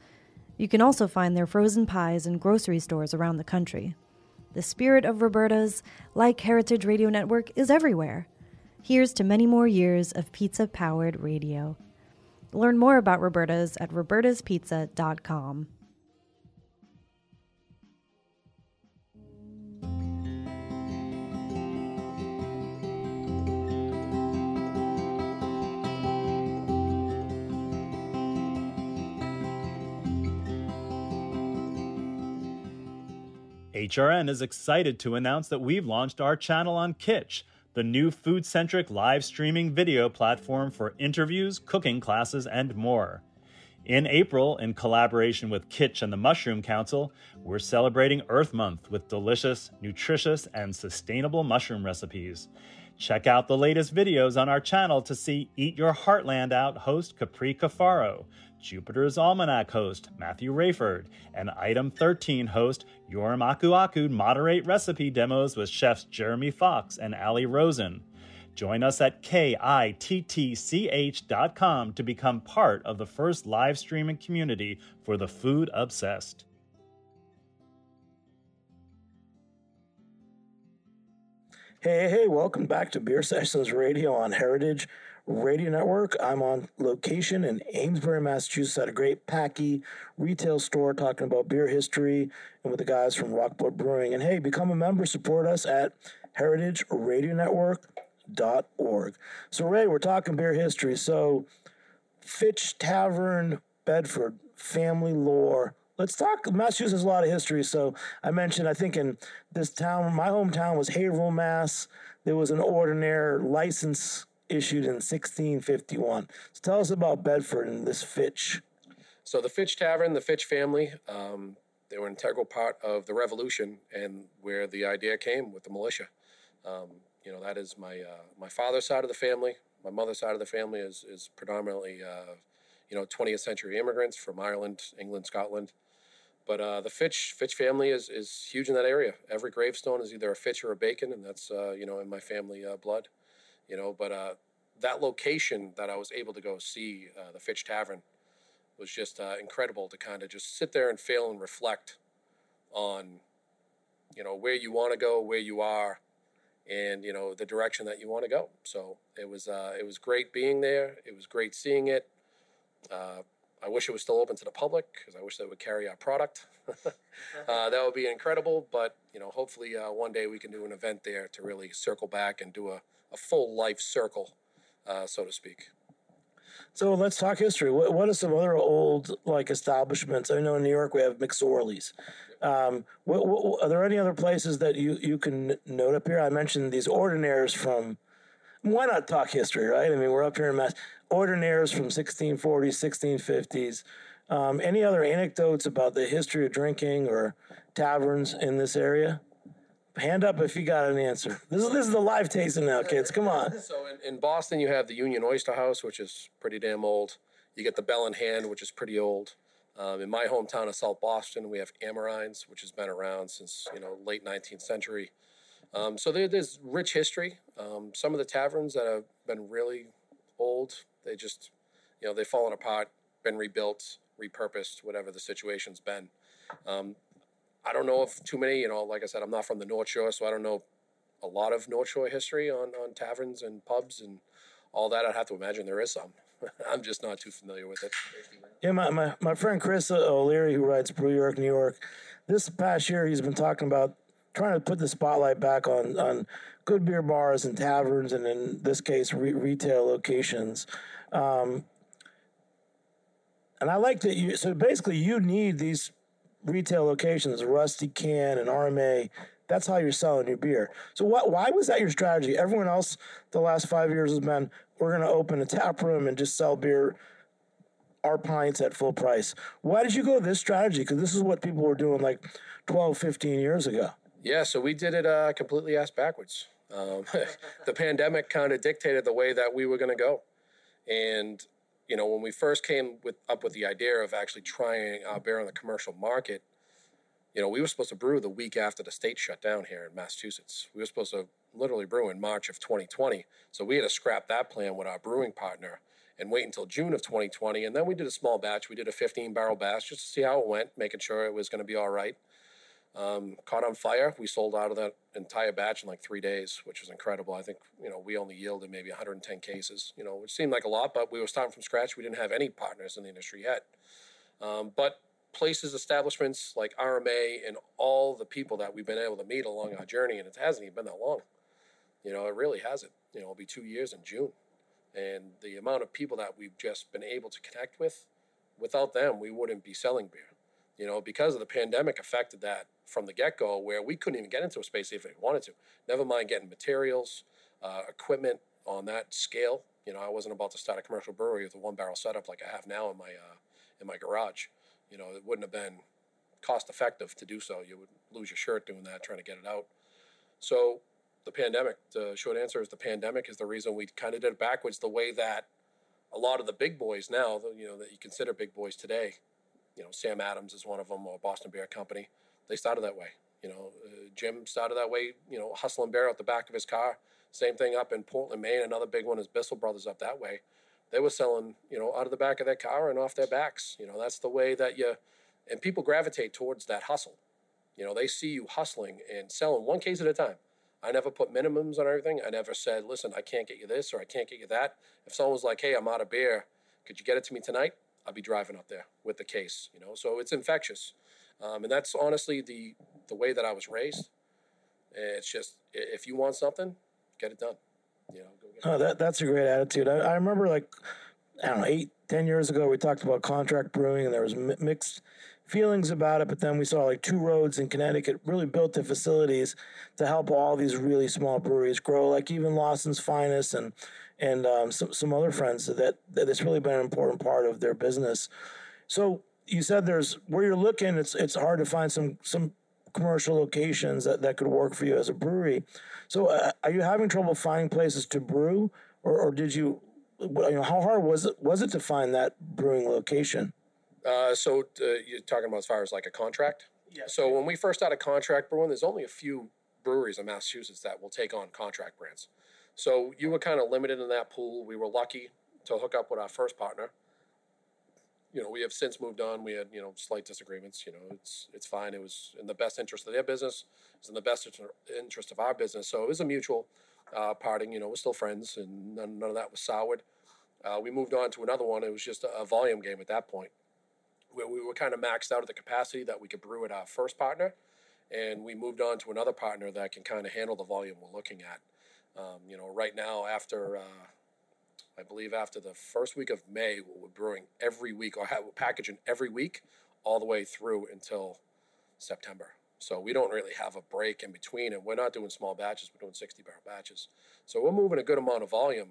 You can also find their frozen pies in grocery stores around the country. The spirit of Roberta's, like Heritage Radio Network, is everywhere. Here's to many more years of pizza powered radio. Learn more about Roberta's at robertaspizza.com. HRN is excited to announce that we've launched our channel on Kittch, the new food centric live streaming video platform for interviews, cooking classes, and more. In April, in collaboration with Kittch and the Mushroom Council, we're celebrating Earth Month with delicious, nutritious, and sustainable mushroom recipes. Check out the latest videos on our channel to see Eat Your Heartland Out host Capri Cafaro, Jupiter's Almanac host Matthew Raiford, and Item 13 host Yoram Aku moderate recipe demos with chefs Jeremy Fox and Ali Rosen. Join us at kittch.com to become part of the first live streaming community for the food obsessed. Hey, hey, welcome back to Beer Sessions Radio on Heritage Radio Network. I'm on location in Amesbury, Massachusetts at a great Packy retail store talking about beer history and with the guys from Rockport Brewing. And hey, become a member, support us at heritageradionetwork.org. So, Ray, we're talking beer history. So, Fitch Tavern, Bedford, family lore. Let's talk. Massachusetts has a lot of history. So, I mentioned, I think in this town, my hometown was Haverhill, Mass. There was an ordinary license issued in 1651. So tell us about Bedford and this Fitch. So the Fitch Tavern, the Fitch family, um, they were an integral part of the Revolution and where the idea came with the militia. Um, you know, that is my uh, my father's side of the family. My mother's side of the family is is predominantly uh, you know 20th century immigrants from Ireland, England, Scotland. But uh, the Fitch Fitch family is is huge in that area. Every gravestone is either a Fitch or a Bacon, and that's uh, you know in my family uh, blood you know. But uh, that location that I was able to go see, uh, the Fitch Tavern, was just incredible to kind of just sit there and fail and reflect on, you know, where you want to go, where you are, and you know the direction that you want to go. So it was uh, it was great being there. It was great seeing it. Uh, I wish it was still open to the public because I wish they would carry our product. (laughs) uh, that would be incredible. But you know, hopefully uh, one day we can do an event there to really circle back and do a, a full life circle, uh, so to speak. So let's talk history. What, what are some other old like establishments? I know in New York we have McSorley's. Um, what, what, are there any other places that you, you can note up here? I mentioned these ordinaries from. Why not talk history, right? I mean, we're up here in Mass. Ordinaries from 1640s, 1650s. Um, any other anecdotes about the history of drinking or taverns in this area? Hand up if you got an answer. This is this is the live tasting now, kids. Come on. (laughs) So in, in Boston, you have the Union Oyster House, which is pretty damn old. You get the Bell in Hand, which is pretty old. Um, in my hometown of South Boston, we have Amrhein's, which has been around since you know late 19th century. Um, so there, there's rich history. Um, some of the taverns that have been really old, they just you know they've fallen apart, been rebuilt, repurposed, whatever the situation's been. Um, I don't know if too many. You know, like I said, I'm not from the North Shore, so I don't know a lot of North Shore history on on taverns and pubs and all that. I'd have to imagine there is some. (laughs) I'm just not too familiar with it. Yeah, my, my, my friend Chris O'Leary, who writes Brew York, New York, this past year he's been talking about trying to put the spotlight back on, on good beer bars and taverns, and in this case, re- retail locations. Um, and I like that you, so basically, you need these retail locations, Rusty Can and RMA. That's how you're selling your beer. So, what, why was that your strategy? Everyone else the last five years has been we're going to open a tap room and just sell beer, our pints at full price. Why did you go this strategy? Because this is what people were doing like 12, 15 years ago. Yeah, so we did it uh, completely ass backwards. Um, (laughs) the pandemic kind of dictated the way that we were going to go. And, you know, when we first came with, up with the idea of actually trying our beer on the commercial market, you know, we were supposed to brew the week after the state shut down here in Massachusetts. We were supposed to literally brew in March of 2020. So we had to scrap that plan with our brewing partner and wait until June of 2020. And then we did a small batch. We did a 15 barrel batch just to see how it went, making sure it was going to be all right. Um, caught on fire. We sold out of that entire batch in like three days, which was incredible. I think you know we only yielded maybe 110 cases, you know, which seemed like a lot, but we were starting from scratch. We didn't have any partners in the industry yet. Um, but places, establishments like RMA, and all the people that we've been able to meet along our journey, and it hasn't even been that long. You know, it really hasn't. You know, it'll be two years in June. And the amount of people that we've just been able to connect with, without them, we wouldn't be selling beer. You know, because of the pandemic affected that from the get go, where we couldn't even get into a space if we wanted to. Never mind getting materials, uh, equipment on that scale. You know, I wasn't about to start a commercial brewery with a one barrel setup like I have now in my uh, in my garage. You know, it wouldn't have been cost effective to do so. You would lose your shirt doing that, trying to get it out. So the pandemic. The short answer is the pandemic is the reason we kind of did it backwards. The way that a lot of the big boys now, you know, that you consider big boys today, you know, Sam Adams is one of them, or Boston Beer Company. They started that way. You know, uh, Jim started that way. You know, hustling beer out the back of his car. Same thing up in Portland, Maine. Another big one is Bissell Brothers up that way. They were selling, you know, out of the back of their car and off their backs. You know, that's the way that you, and people gravitate towards that hustle. You know, they see you hustling and selling one case at a time. I never put minimums on everything. I never said, listen, I can't get you this or I can't get you that. If someone was like, hey, I'm out of beer, could you get it to me tonight? I'll be driving up there with the case, you know. So it's infectious, um, and that's honestly the the way that I was raised. It's just if you want something, get it done. You know. oh, that that's a great attitude. I, I remember like I don't know eight ten years ago we talked about contract brewing and there was mixed feelings about it, but then we saw like Two Roads in Connecticut really built the facilities to help all these really small breweries grow, like even Lawson's Finest and and um, some some other friends that that it's really been an important part of their business. So you said there's where you're looking, it's it's hard to find some some commercial locations that, that could work for you as a brewery. So uh, are you having trouble finding places to brew, or, or did you? You know, how hard was it was it to find that brewing location? Uh, so uh, you're talking about as far as like a contract? Yeah. So when we first started contract brewing, there's only a few breweries in Massachusetts that will take on contract brands. So you were kind of limited in that pool. We were lucky to hook up with our first partner. you know, we have since moved on. We had, you know, slight disagreements. You know, it's it's fine. It was in the best interest of their business. It's in the best interest of our business. So it was a mutual uh, parting. You know, we're still friends, and none, none of that was soured. Uh, we moved on to another one. It was just a, a volume game at that point, where we were kind of maxed out at the capacity that we could brew at our first partner, and we moved on to another partner that can kind of handle the volume we're looking at. Um, you know, right now after. Uh, I believe after the first week of May, we're brewing every week or have, packaging every week all the way through until September. So we don't really have a break in between, and we're not doing small batches. We're doing 60 barrel batches. So we're moving a good amount of volume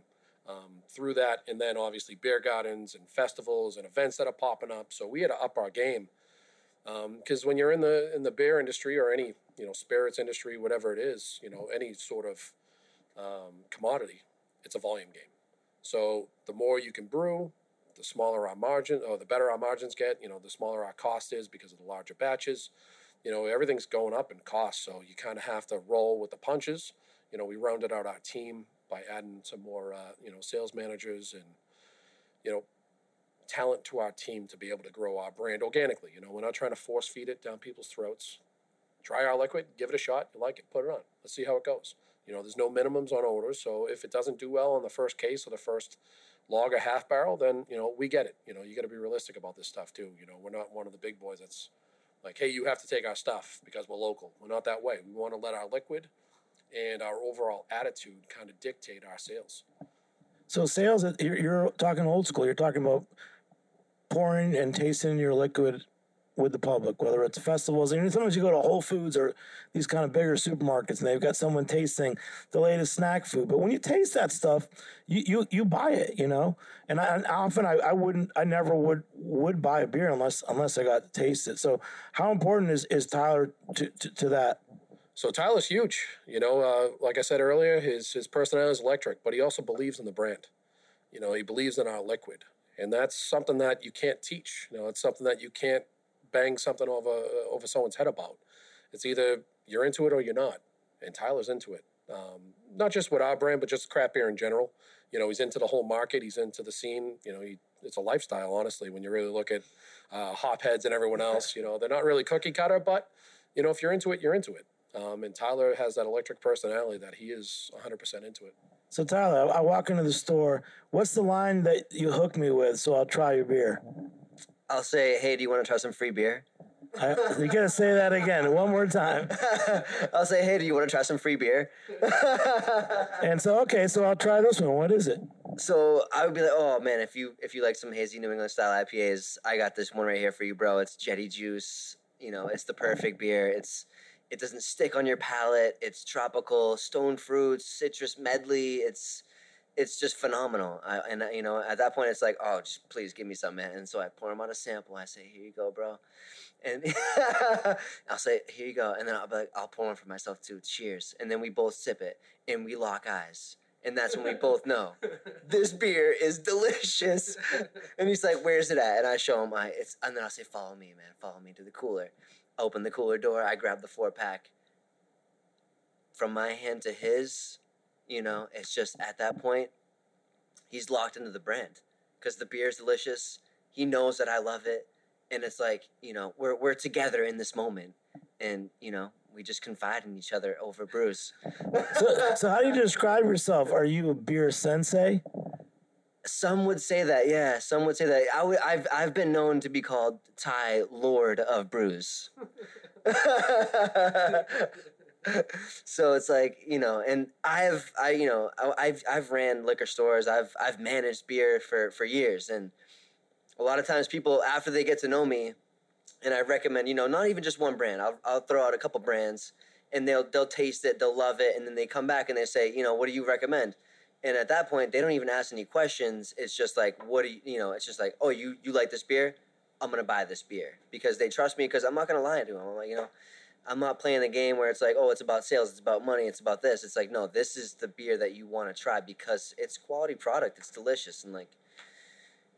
um, through that, and then obviously beer gardens and festivals and events that are popping up. So we had to up our game because um, when you're in the in the beer industry or any you know spirits industry, whatever it is, you know any sort of um, commodity, it's a volume game. So the more you can brew, the smaller our margin, or the better our margins get. You know, the smaller our cost is because of the larger batches. You know, everything's going up in cost, so you kind of have to roll with the punches. You know, we rounded out our team by adding some more, uh, you know, sales managers and, you know, talent to our team to be able to grow our brand organically. You know, we're not trying to force feed it down people's throats. Try our liquid, give it a shot. You like it, put it on. Let's see how it goes. You know, there's no minimums on orders, so if it doesn't do well on the first case or the first log or half barrel, then you know we get it. You know, you got to be realistic about this stuff too. You know, we're not one of the big boys that's like, hey, you have to take our stuff because we're local. We're not that way. We want to let our liquid and our overall attitude kind of dictate our sales. So sales, you're, you're talking old school. You're talking about pouring and tasting your liquid with the public, whether it's festivals. And sometimes you go to Whole Foods or these kind of bigger supermarkets, and they've got someone tasting the latest snack food. But when you taste that stuff, you you, you buy it, you know. And, I, and often I, I wouldn't, I never would would buy a beer unless unless I got to taste it. So how important is is Tyler to to, to that? So Tyler's huge. You know, uh, like I said earlier, his his personality is electric, but he also believes in the brand. You know, he believes in our liquid, and that's something that you can't teach. You know, it's something that you can't bang something over uh, over someone's head about. It's either you're into it or you're not, and Tyler's into it. Um, not just with our brand, but just craft beer in general. You know, he's into the whole market. He's into the scene. You know, he, it's a lifestyle, honestly. When you really look at uh, hopheads and everyone else, you know, they're not really cookie cutter, but you know, if you're into it, you're into it. Um, and Tyler has that electric personality that he is 100% into it. So Tyler, I walk into the store. What's the line that you hook me with so I'll try your beer? I'll say, hey, do you want to try some free beer? I, you gotta say that again one more time. (laughs) I'll say, hey, do you want to try some free beer? (laughs) and so, okay, so I'll try this one. What is it? So I would be like, oh man, if you if you like some hazy New England style IPAs, I got this one right here for you, bro. It's Jetty Juice. You know, it's the perfect beer. It's it doesn't stick on your palate. It's tropical, stone fruits, citrus medley. It's it's just phenomenal. I, and uh, you know, at that point, it's like, oh, just please give me some, man. And so I pour him on a sample. I say, here you go, bro. And (laughs) I'll say, here you go. And then I'll be like, I'll pour one for myself too. Cheers. And then we both sip it and we lock eyes. And that's when we (laughs) both know this beer is delicious. and he's like, "Where's it at?" And I show him. I it's and then I'll say, "Follow me, man. Follow me to the cooler." Open the cooler door. I grab the four pack. From my hand to his, you know, it's just at that point, he's locked into the brand because the beer is delicious. He knows that I love it, and it's like you know we're we're together in this moment, and you know we just confide in each other over brews. so, so how do you describe yourself? Are you a beer sensei? Some would say that, yeah. Some would say that. I w- I've I've been known to be called Ty Lord of Brews. (laughs) (laughs) (laughs) so it's like you know and i've i you know i've i've ran liquor stores i've i've managed beer for for years and a lot of times people after they get to know me and i recommend you know not even just one brand i'll, I'll throw out a couple brands and they'll they'll taste it they'll love it and then they come back and they say you know what do you recommend? And at that point they don't even ask any questions it's just like what do you you know it's just like oh you you like this beer? I'm gonna buy this beer because they trust me because i'm not gonna lie to them i'm like you know I'm not playing a game where it's like, oh, it's about sales, it's about money, it's about this. It's like, no, this is the beer that you want to try because it's quality product, it's delicious, and like,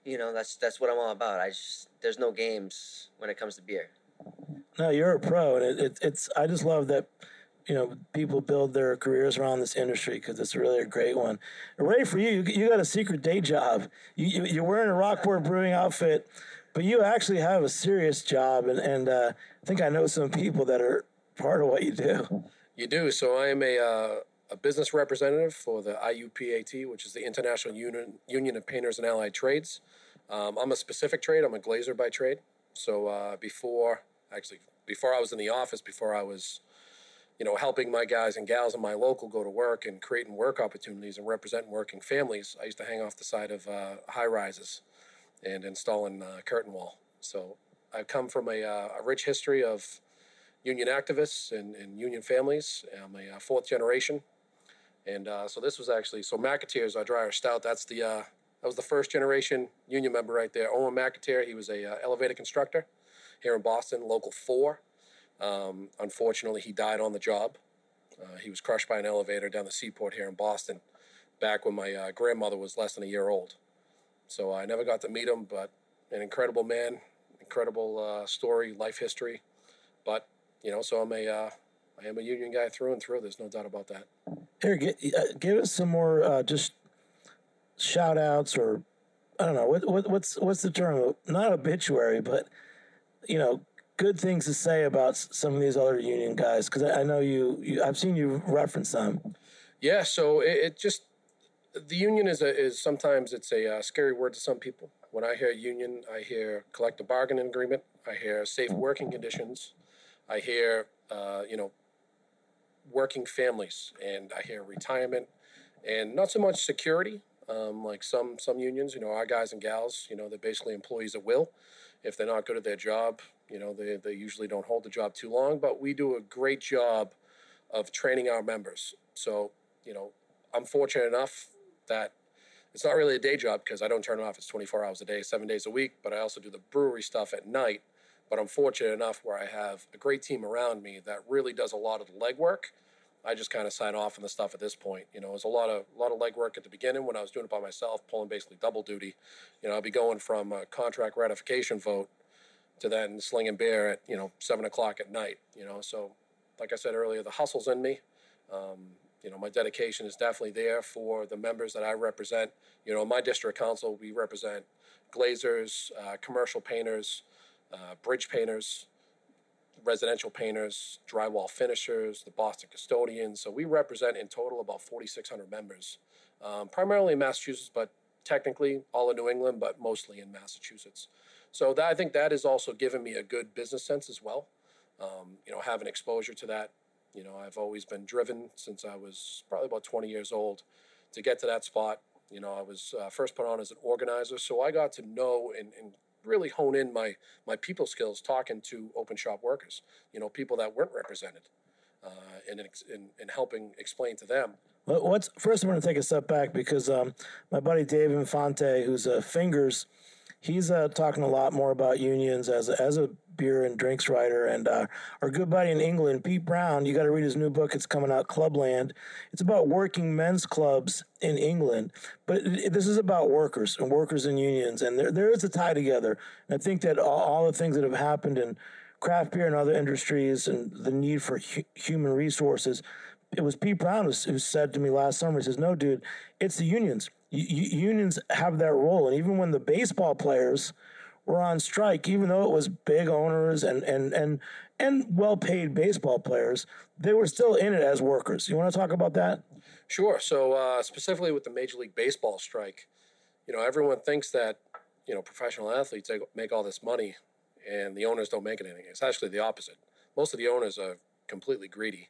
you know, that's that's what I'm all about. I just there's no games when it comes to beer. No, you're a pro, and it, it, it's I just love that you know people build their careers around this industry because it's really a great one. Ray, for you, you, you got a secret day job. You, you are wearing a Rockport Brewing outfit But you actually have a serious job, and and uh, I think I know some people that are part of what you do. You do. So I am a uh, a business representative for the IUPAT, which is the International Union Union of Painters and Allied Trades. Um, I'm a specific trade. I'm a glazer by trade. So uh, before, actually, before I was in the office, before I was, you know, helping my guys and gals in my local go to work and creating work opportunities and representing working families, I used to hang off the side of uh, high rises and installing uh, curtain wall. So I've come from a, uh, a rich history of union activists and, and union families. I'm a uh, fourth generation. And uh, so this was actually, so McAteer's our dryer stout. That's the, uh, that was the first generation union member right there. Owen McAteer, he was a elevator constructor here in Boston, local four. Um, unfortunately, he died on the job. Uh, he was crushed by an elevator down the seaport here in Boston back when my uh, grandmother was less than a year old. So I never got to meet him, but an incredible man, incredible uh, story, life history. But you know, so I'm a uh, I am a union guy through and through. There's no doubt about that. Here, get, uh, give us some more uh, just shout outs or I don't know what, what what's what's the term? Not obituary, but you know, good things to say about some of these other union guys because I, I, know you, you, I've seen you reference them. Yeah, so it, it just the union is a, is sometimes it's a uh, scary word to some people. When I hear union, I hear collective bargaining agreement. I hear safe working conditions. I hear uh, you know working families, and I hear retirement, and not so much security. Um, like some some unions, you know, our guys and gals, you know, they're basically employees at will. If they're not good at their job, you know, they, they usually don't hold the job too long. But we do a great job of training our members. So, you know, I'm fortunate enough that it's not really a day job because I don't turn it off. It's 24 hours a day, seven days a week. But I also do the brewery stuff at night. But I'm fortunate enough where I have a great team around me that really does a lot of the legwork I just kind of sign off on the stuff at this point. You know, it was a lot of a lot of legwork at the beginning when I was doing it by myself, pulling basically double duty. You know, I'd be going from a contract ratification vote to then slinging beer at you know seven o'clock at night. You know, so like I said earlier, the hustle's in me. Um, you know, my dedication is definitely there for the members that I represent. You know, my district council, we represent glazers, uh, commercial painters, uh, bridge painters, residential painters, drywall finishers, the Boston custodians. So we represent in total about 4,600 members, um, primarily in Massachusetts, but technically all in New England, but mostly in Massachusetts. So that, I think that has also given me a good business sense as well. Um, you know, having exposure to that. You know, I've always been driven since I was probably about 20 years old to get to that spot. You know, I was uh, first put on as an organizer, so I got to know and, and really hone in my my people skills talking to open shop workers, you know, people that weren't represented, uh, and in, in, in helping explain to them. Well, what's first? I'm going to take a step back because um, my buddy Dave Infante, who's a Fingers, he's uh, talking a lot more about unions as as a beer and drinks writer, and uh, our good buddy in England, Pete Brown. You got to read his new book. It's coming out, Clubland. It's about working men's clubs in England, but this is about workers and workers and unions, and there there is a tie together. And I think that all, all the things that have happened in craft beer and other industries and the need for hu- human resources. It was Pete Brown who said to me last summer, he says, No, dude, it's the unions. Unions have that role. And even when the baseball players were on strike, even though it was big owners and and and and well paid baseball players, they were still in it as workers. You want to talk about that? Sure. So uh, specifically with the Major League Baseball strike, you know, everyone thinks that you know professional athletes make all this money and the owners don't make anything. It's actually the opposite. Most of the owners are completely greedy,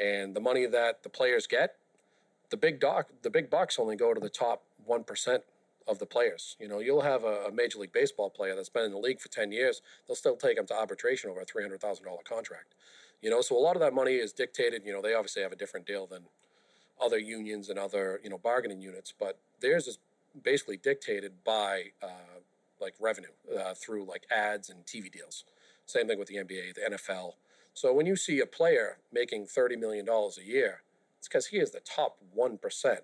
and the money that the players get, the big doc, the big bucks only go to the top one percent of the players. You know, you'll have a, a, Major League Baseball player that's been in the league for 10 years, they'll still take him to arbitration over a $300,000 contract. You know, so a lot of that money is dictated, you know, they obviously have a different deal than other unions and other, you know, bargaining units, but theirs is basically dictated by uh, like revenue uh, through like ads and TV deals. Same thing with the NBA, the NFL. So when you see a player making $30 million a year, it's because he is the top 1%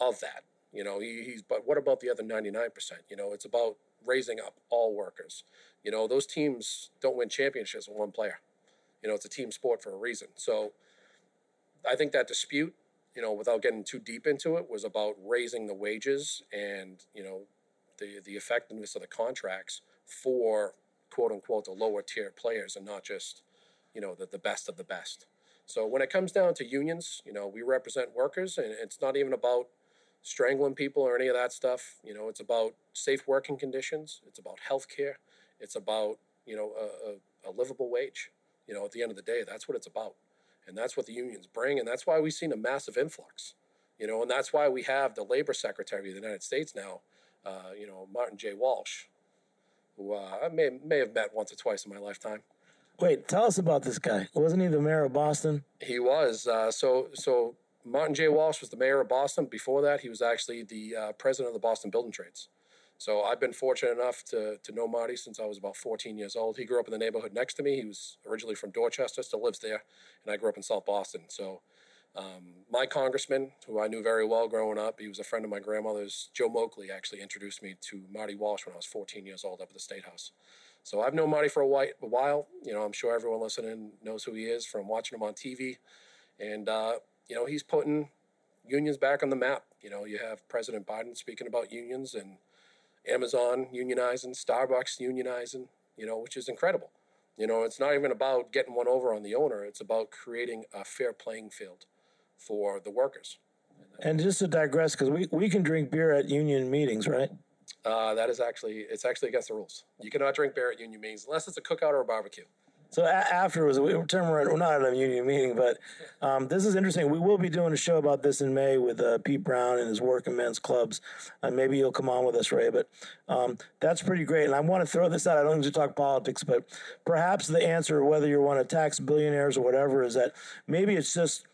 of that. You know, he, he's, but what about the other 99%? You know, it's about raising up all workers. You know, those teams don't win championships with one player. You know, it's a team sport for a reason. So I think that dispute, you know, without getting too deep into it, was about raising the wages and, you know, the, the effectiveness of the contracts for quote unquote the lower tier players and not just you know the, the best of the best. So when it comes down to unions, you know we represent workers, and it's not even about strangling people or any of that stuff. You know, it's about safe working conditions. It's about health care. It's about you know a, a, a livable wage. You know, at the end of the day, that's what it's about. And that's what the unions bring. And that's why we've seen a massive influx. You know, and that's why we have the labor secretary of the United States now, uh, you know, Martin J. Walsh, who uh, I may, may have met once or twice in my lifetime. Wait, tell us about this guy. Wasn't he the mayor of Boston? He was. Uh, so, so Martin J. Walsh was the mayor of Boston. Before that, he was actually the uh, president of the Boston Building Trades. So I've been fortunate enough to, to know Marty since I was about 14 years old. He grew up in the neighborhood next to me. He was originally from Dorchester, still lives there, and I grew up in South Boston. So um, my congressman, who I knew very well growing up, he was a friend of my grandmother's. Joe Moakley actually introduced me to Marty Walsh when I was 14 years old up at the State House. So I've known Marty for a while. You know, I'm sure everyone listening knows who he is from watching him on TV. And, uh, you know, he's putting unions back on the map. You know, you have President Biden speaking about unions and – Amazon unionizing, Starbucks unionizing, you know, which is incredible. You know, it's not even about getting one over on the owner, it's about creating a fair playing field for the workers. And just to digress, because we, we can drink beer at union meetings, right? Uh, that is actually, it's actually against the rules. You cannot drink beer at union meetings unless it's a cookout or a barbecue. So a- afterwards, we term we're not at a union meeting, but um, this is interesting. We will be doing a show about this in May with uh, Pete Brown and his working men's clubs. Uh, maybe you'll come on with us, Ray. But um, that's pretty great. And I want to throw this out. I don't need to talk politics, but perhaps the answer, whether you want to tax billionaires or whatever, is that maybe it's just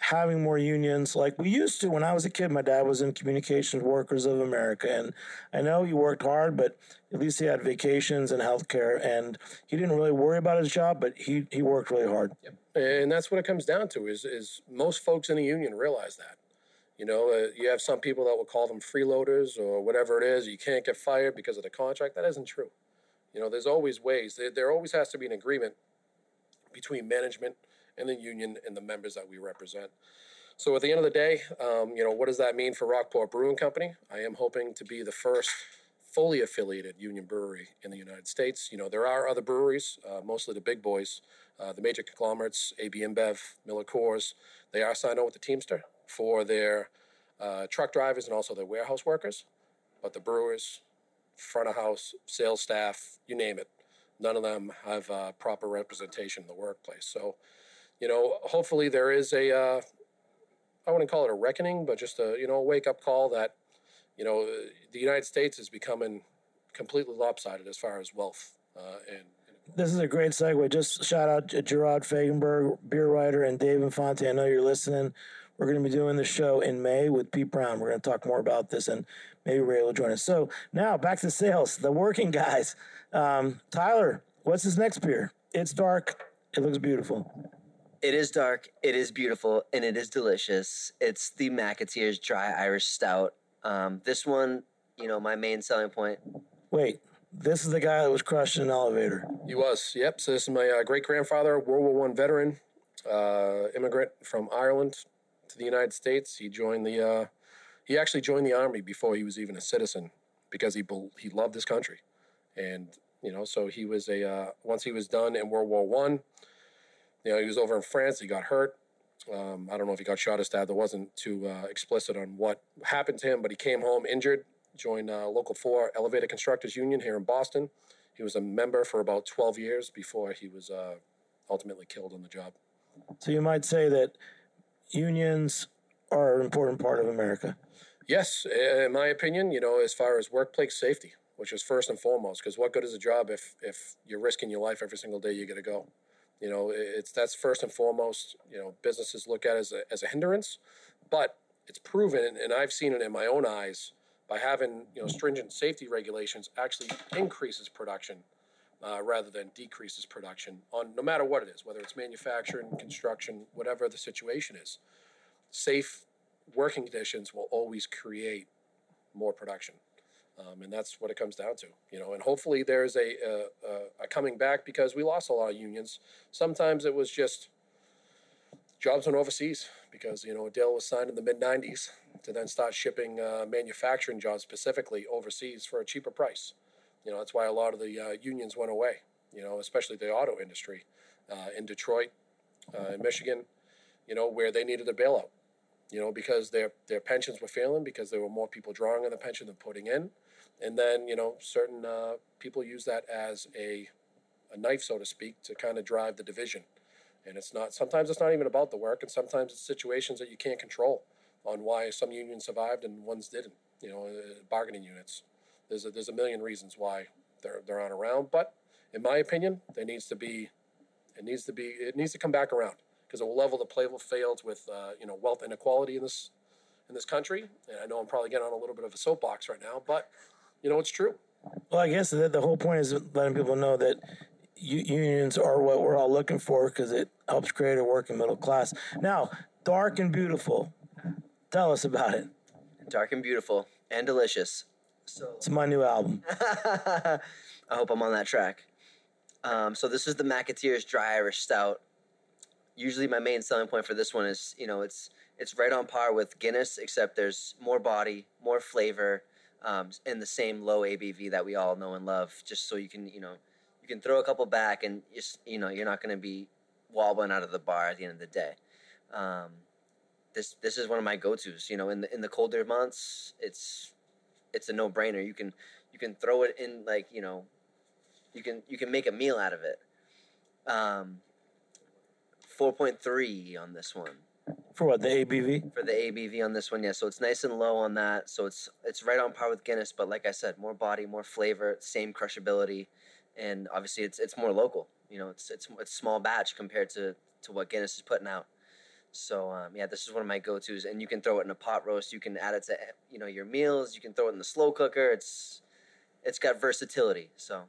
having more unions like we used to when I was a kid. My dad was in Communications Workers of America, and I know he worked hard, but at least he had vacations and health care, and he didn't really worry about his job, but he, he worked really hard. Yep. And that's what it comes down to is, is most folks in a union realize that. You know, uh, you have some people that will call them freeloaders or whatever it is. You can't get fired because of the contract. That isn't true. You know, there's always ways. There, there always has to be an agreement between management – and the union and the members that we represent. So at the end of the day, um, you know, what does that mean for Rockport Brewing Company? I am hoping to be the first fully affiliated union brewery in the United States. You know, there are other breweries, uh, mostly the big boys, uh, the major conglomerates, AB InBev, Miller Coors. They are signed on with the Teamster for their uh, truck drivers and also their warehouse workers. But the brewers, front of house, sales staff, you name it, none of them have uh, proper representation in the workplace. So you know, hopefully there is a, uh, I wouldn't call it a reckoning, but just a, you know, a wake up call that, you know, the United States is becoming completely lopsided as far as wealth. Uh, and, this is a great segue. Just shout out to Jerard Fagerberg, beer writer, and Dave Infante. I know you're listening. We're going to be doing the show in May with Pete Brown. We're going to talk more about this, and maybe Ray will join us. So now back to sales. The working guys. Um, Tyler, what's his next beer? It's dark. It looks beautiful. It is dark, it is beautiful, and it is delicious. It's the McAteers Dry Irish Stout. Um, this one, you know, my main selling point. Wait, this is the guy that was crushed in an elevator. He was, yep. So this is my uh, great grandfather, World War One veteran, uh, immigrant from Ireland to the United States. He joined the, uh, he actually joined the army before he was even a citizen because he he loved his country, and you know, so he was a uh, once he was done in World War One you know, he was over in France. He got hurt. Um, I don't know if he got shot or stabbed. It wasn't too uh, explicit on what happened to him, but he came home injured. Joined uh, Local Four Elevator Constructors Union here in Boston. He was a member for about 12 years before he was uh, ultimately killed on the job. So you might say that unions are an important part of America. Yes, in my opinion, you know, as far as workplace safety, which is first and foremost, because what good is a job if if you're risking your life every single day you get to go? You know, it's that's first and foremost. You know, businesses look at as a, as a hindrance, but it's proven, and I've seen it in my own eyes by having you know stringent safety regulations actually increases production uh, rather than decreases production on no matter what it is, whether it's manufacturing, construction, whatever the situation is. Safe working conditions will always create more production. Um, and that's what it comes down to, you know. And hopefully, there's a, a, a, coming back because we lost a lot of unions. Sometimes it was just jobs went overseas because you know deal was signed in the mid '90s to then start shipping uh, manufacturing jobs specifically overseas for a cheaper price. You know, that's why a lot of the uh, unions went away. You know, especially the auto industry uh, in Detroit, uh, in Michigan. You know, where they needed a bailout. You know, because their their pensions were failing because there were more people drawing on the pension than putting in, and then you know certain uh, people use that as a a knife, so to speak, to kind of drive the division. And it's not sometimes it's not even about the work, and sometimes it's situations that you can't control on why some unions survived and ones didn't. You know, uh, bargaining units. There's a, there's a million reasons why they're they're on around, but in my opinion, there needs to be it needs to be it needs to come back around because it will level the playable fields with uh, you know wealth inequality in this in this country. And I know I'm probably getting on a little bit of a soapbox right now, but you know it's true. Well, I guess that the whole point is letting people know that unions are what we're all looking for because it helps create a working middle class. Now, dark and beautiful. Tell us about it. Dark and beautiful and delicious. So (laughs) it's my new album. I hope I'm on that track. Um, so this is the McAteers Dry Irish Stout. Usually, my main selling point for this one is, you know, it's it's right on par with Guinness, except there's more body, more flavor, um, and the same low ABV that we all know and love. Just so you can, you know, you can throw a couple back, and just you know, you're not going to be wobbling out of the bar at the end of the day. Um, this this is one of my go tos. You know, in the in the colder months, it's it's a no brainer. You can you can throw it in like you know, you can you can make a meal out of it. Um, four point three on this one. For what the ABV? For the ABV on this one, yeah. So it's nice and low on that. So it's it's right on par with Guinness, but like I said, more body, more flavor, same crushability, and obviously it's it's more local. You know, it's it's it's small batch compared to to what Guinness is putting out. So um, yeah, this is one of my go-tos, and you can throw it in a pot roast. You can add it to you know your meals. You can throw it in the slow cooker. It's it's got versatility. So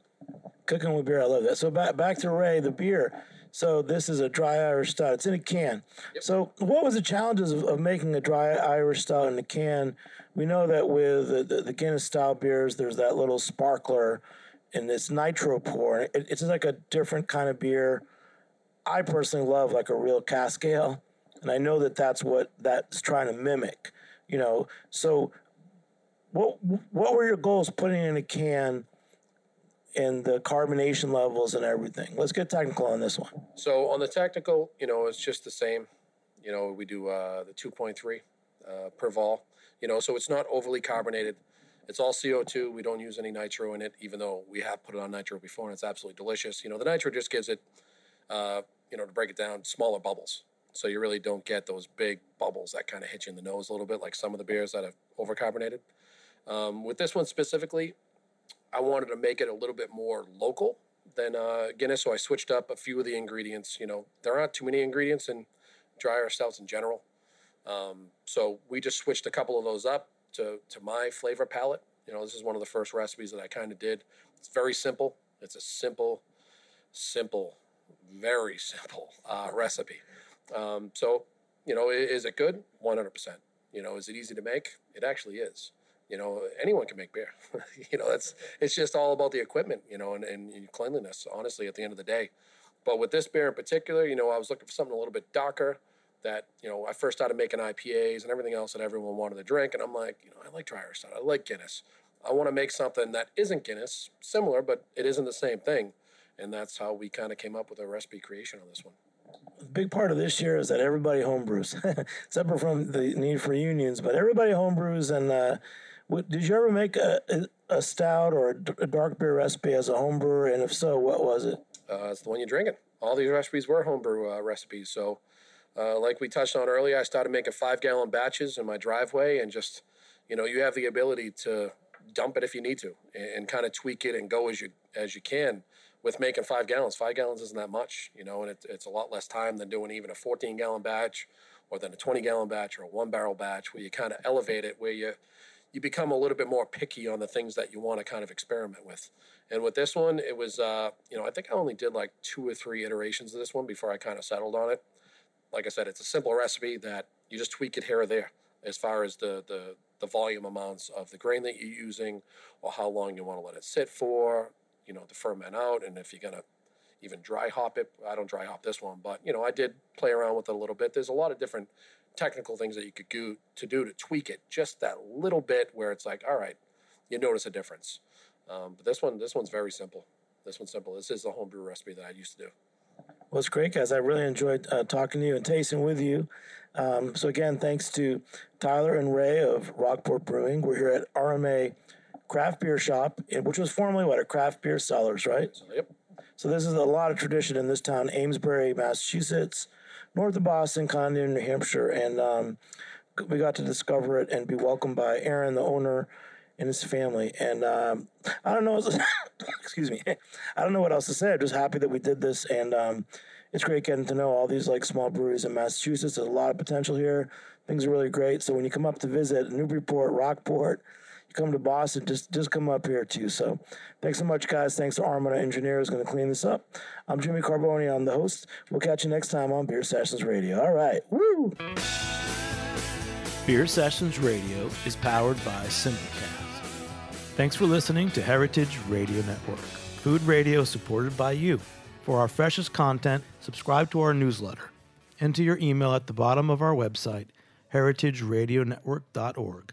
cooking with beer, I love that. So back back to Ray, the beer. So this is a dry Irish stout. It's in a can. Yep. So what was the challenges of, of, making a dry Irish stout in a can? We know that with the, the, the Guinness style beers, there's that little sparkler and this nitro pour. It, it's like a different kind of beer. I personally love like a real cask ale and I know that that's what that's trying to mimic. You know, so what what were your goals putting in a can? And the carbonation levels and everything. Let's get technical on this one. So on the technical, you know, it's just the same. You know, we do uh, the 2.3 uh, per vol. You know, so it's not overly carbonated. It's all CO2. We don't use any nitro in it, even though we have put it on nitro before, and it's absolutely delicious. You know, the nitro just gives it, uh, you know, to break it down, smaller bubbles. So you really don't get those big bubbles that kind of hit you in the nose a little bit, like some of the beers that have overcarbonated. Um, with this one specifically, I wanted to make it a little bit more local than uh, Guinness, so I switched up a few of the ingredients. You know, there aren't too many ingredients in dry ourselves in general, um, so we just switched a couple of those up to to my flavor palette. You know, this is one of the first recipes that I kind of did. It's very simple. It's a simple, simple, very simple uh, recipe. Um, so, you know, is it good? 100%. You know, is it easy to make? It actually is. You know, anyone can make beer. (laughs) you know, that's it's just all about the equipment, you know, and, and cleanliness, honestly, at the end of the day. But with this beer in particular, you know, I was looking for something a little bit darker that, you know, I first started making IPAs and everything else that everyone wanted to drink. And I'm like, you know, I like dry Irish I like Guinness. I want to make something that isn't Guinness, similar, but it isn't the same thing. And that's how we kind of came up with a recipe creation on this one a big part of this year is that everybody homebrews, (laughs) separate from the need for unions, but everybody homebrews. And uh, what, did you ever make a, a stout or a dark beer recipe as a homebrewer? And if so, what was it? Uh, it's the one you're drinking. All these recipes were homebrew uh, recipes. So, uh, like we touched on earlier, I started making five gallon batches in my driveway, and just you know, you have the ability to dump it if you need to, and, and kind of tweak it and go as you as you can with making five gallons. Five gallons isn't that much, you know, and it, it's a lot less time than doing even a 14 gallon batch or than a 20 gallon batch or a one barrel batch where you kind of elevate it, where you you become a little bit more picky on the things that you want to kind of experiment with. And with this one, it was, uh, you know, I think I only did like two or three iterations of this one before I kind of settled on it. Like I said, it's a simple recipe that you just tweak it here or there as far as the the the volume amounts of the grain that you're using or how long you want to let it sit for you know, to ferment out. And if you're going to even dry hop it, I don't dry hop this one, but, you know, I did play around with it a little bit. There's a lot of different technical things that you could do to do to tweak it just that little bit where it's like, all right, you notice a difference. Um, but this one, this one's very simple. This one's simple. This is the homebrew recipe that I used to do. Well, it's great, guys. I really enjoyed uh, talking to you and tasting with you. Um, so, again, thanks to Tyler and Ray of Rockport Brewing. We're here at RMA Craft Beer Shop, which was formerly what, a craft beer sellers, right? Yep. So, this is a lot of tradition in this town, Amesbury, Massachusetts, north of Boston, near New Hampshire. And um, we got to discover it and be welcomed by Aaron, the owner, and his family. And um, I don't know, (laughs) excuse me, I don't know what else to say. I'm just happy that we did this, and um, it's great getting to know all these like small breweries in Massachusetts. There's a lot of potential here. Things are really great. So when you come up to visit Newburyport, Rockport, come to Boston, just just come up here too. So thanks so much, guys. Thanks to Armada Engineers going to clean this up. I'm Jimmy Carbone. I'm the host. We'll catch you next time on Beer Sessions Radio. All right, woo. Beer Sessions Radio is powered by Simplecast. Thanks for listening to Heritage Radio Network, food radio supported by you. For our freshest content, subscribe to our newsletter. Enter your email at the bottom of our website, heritageradionetwork.org.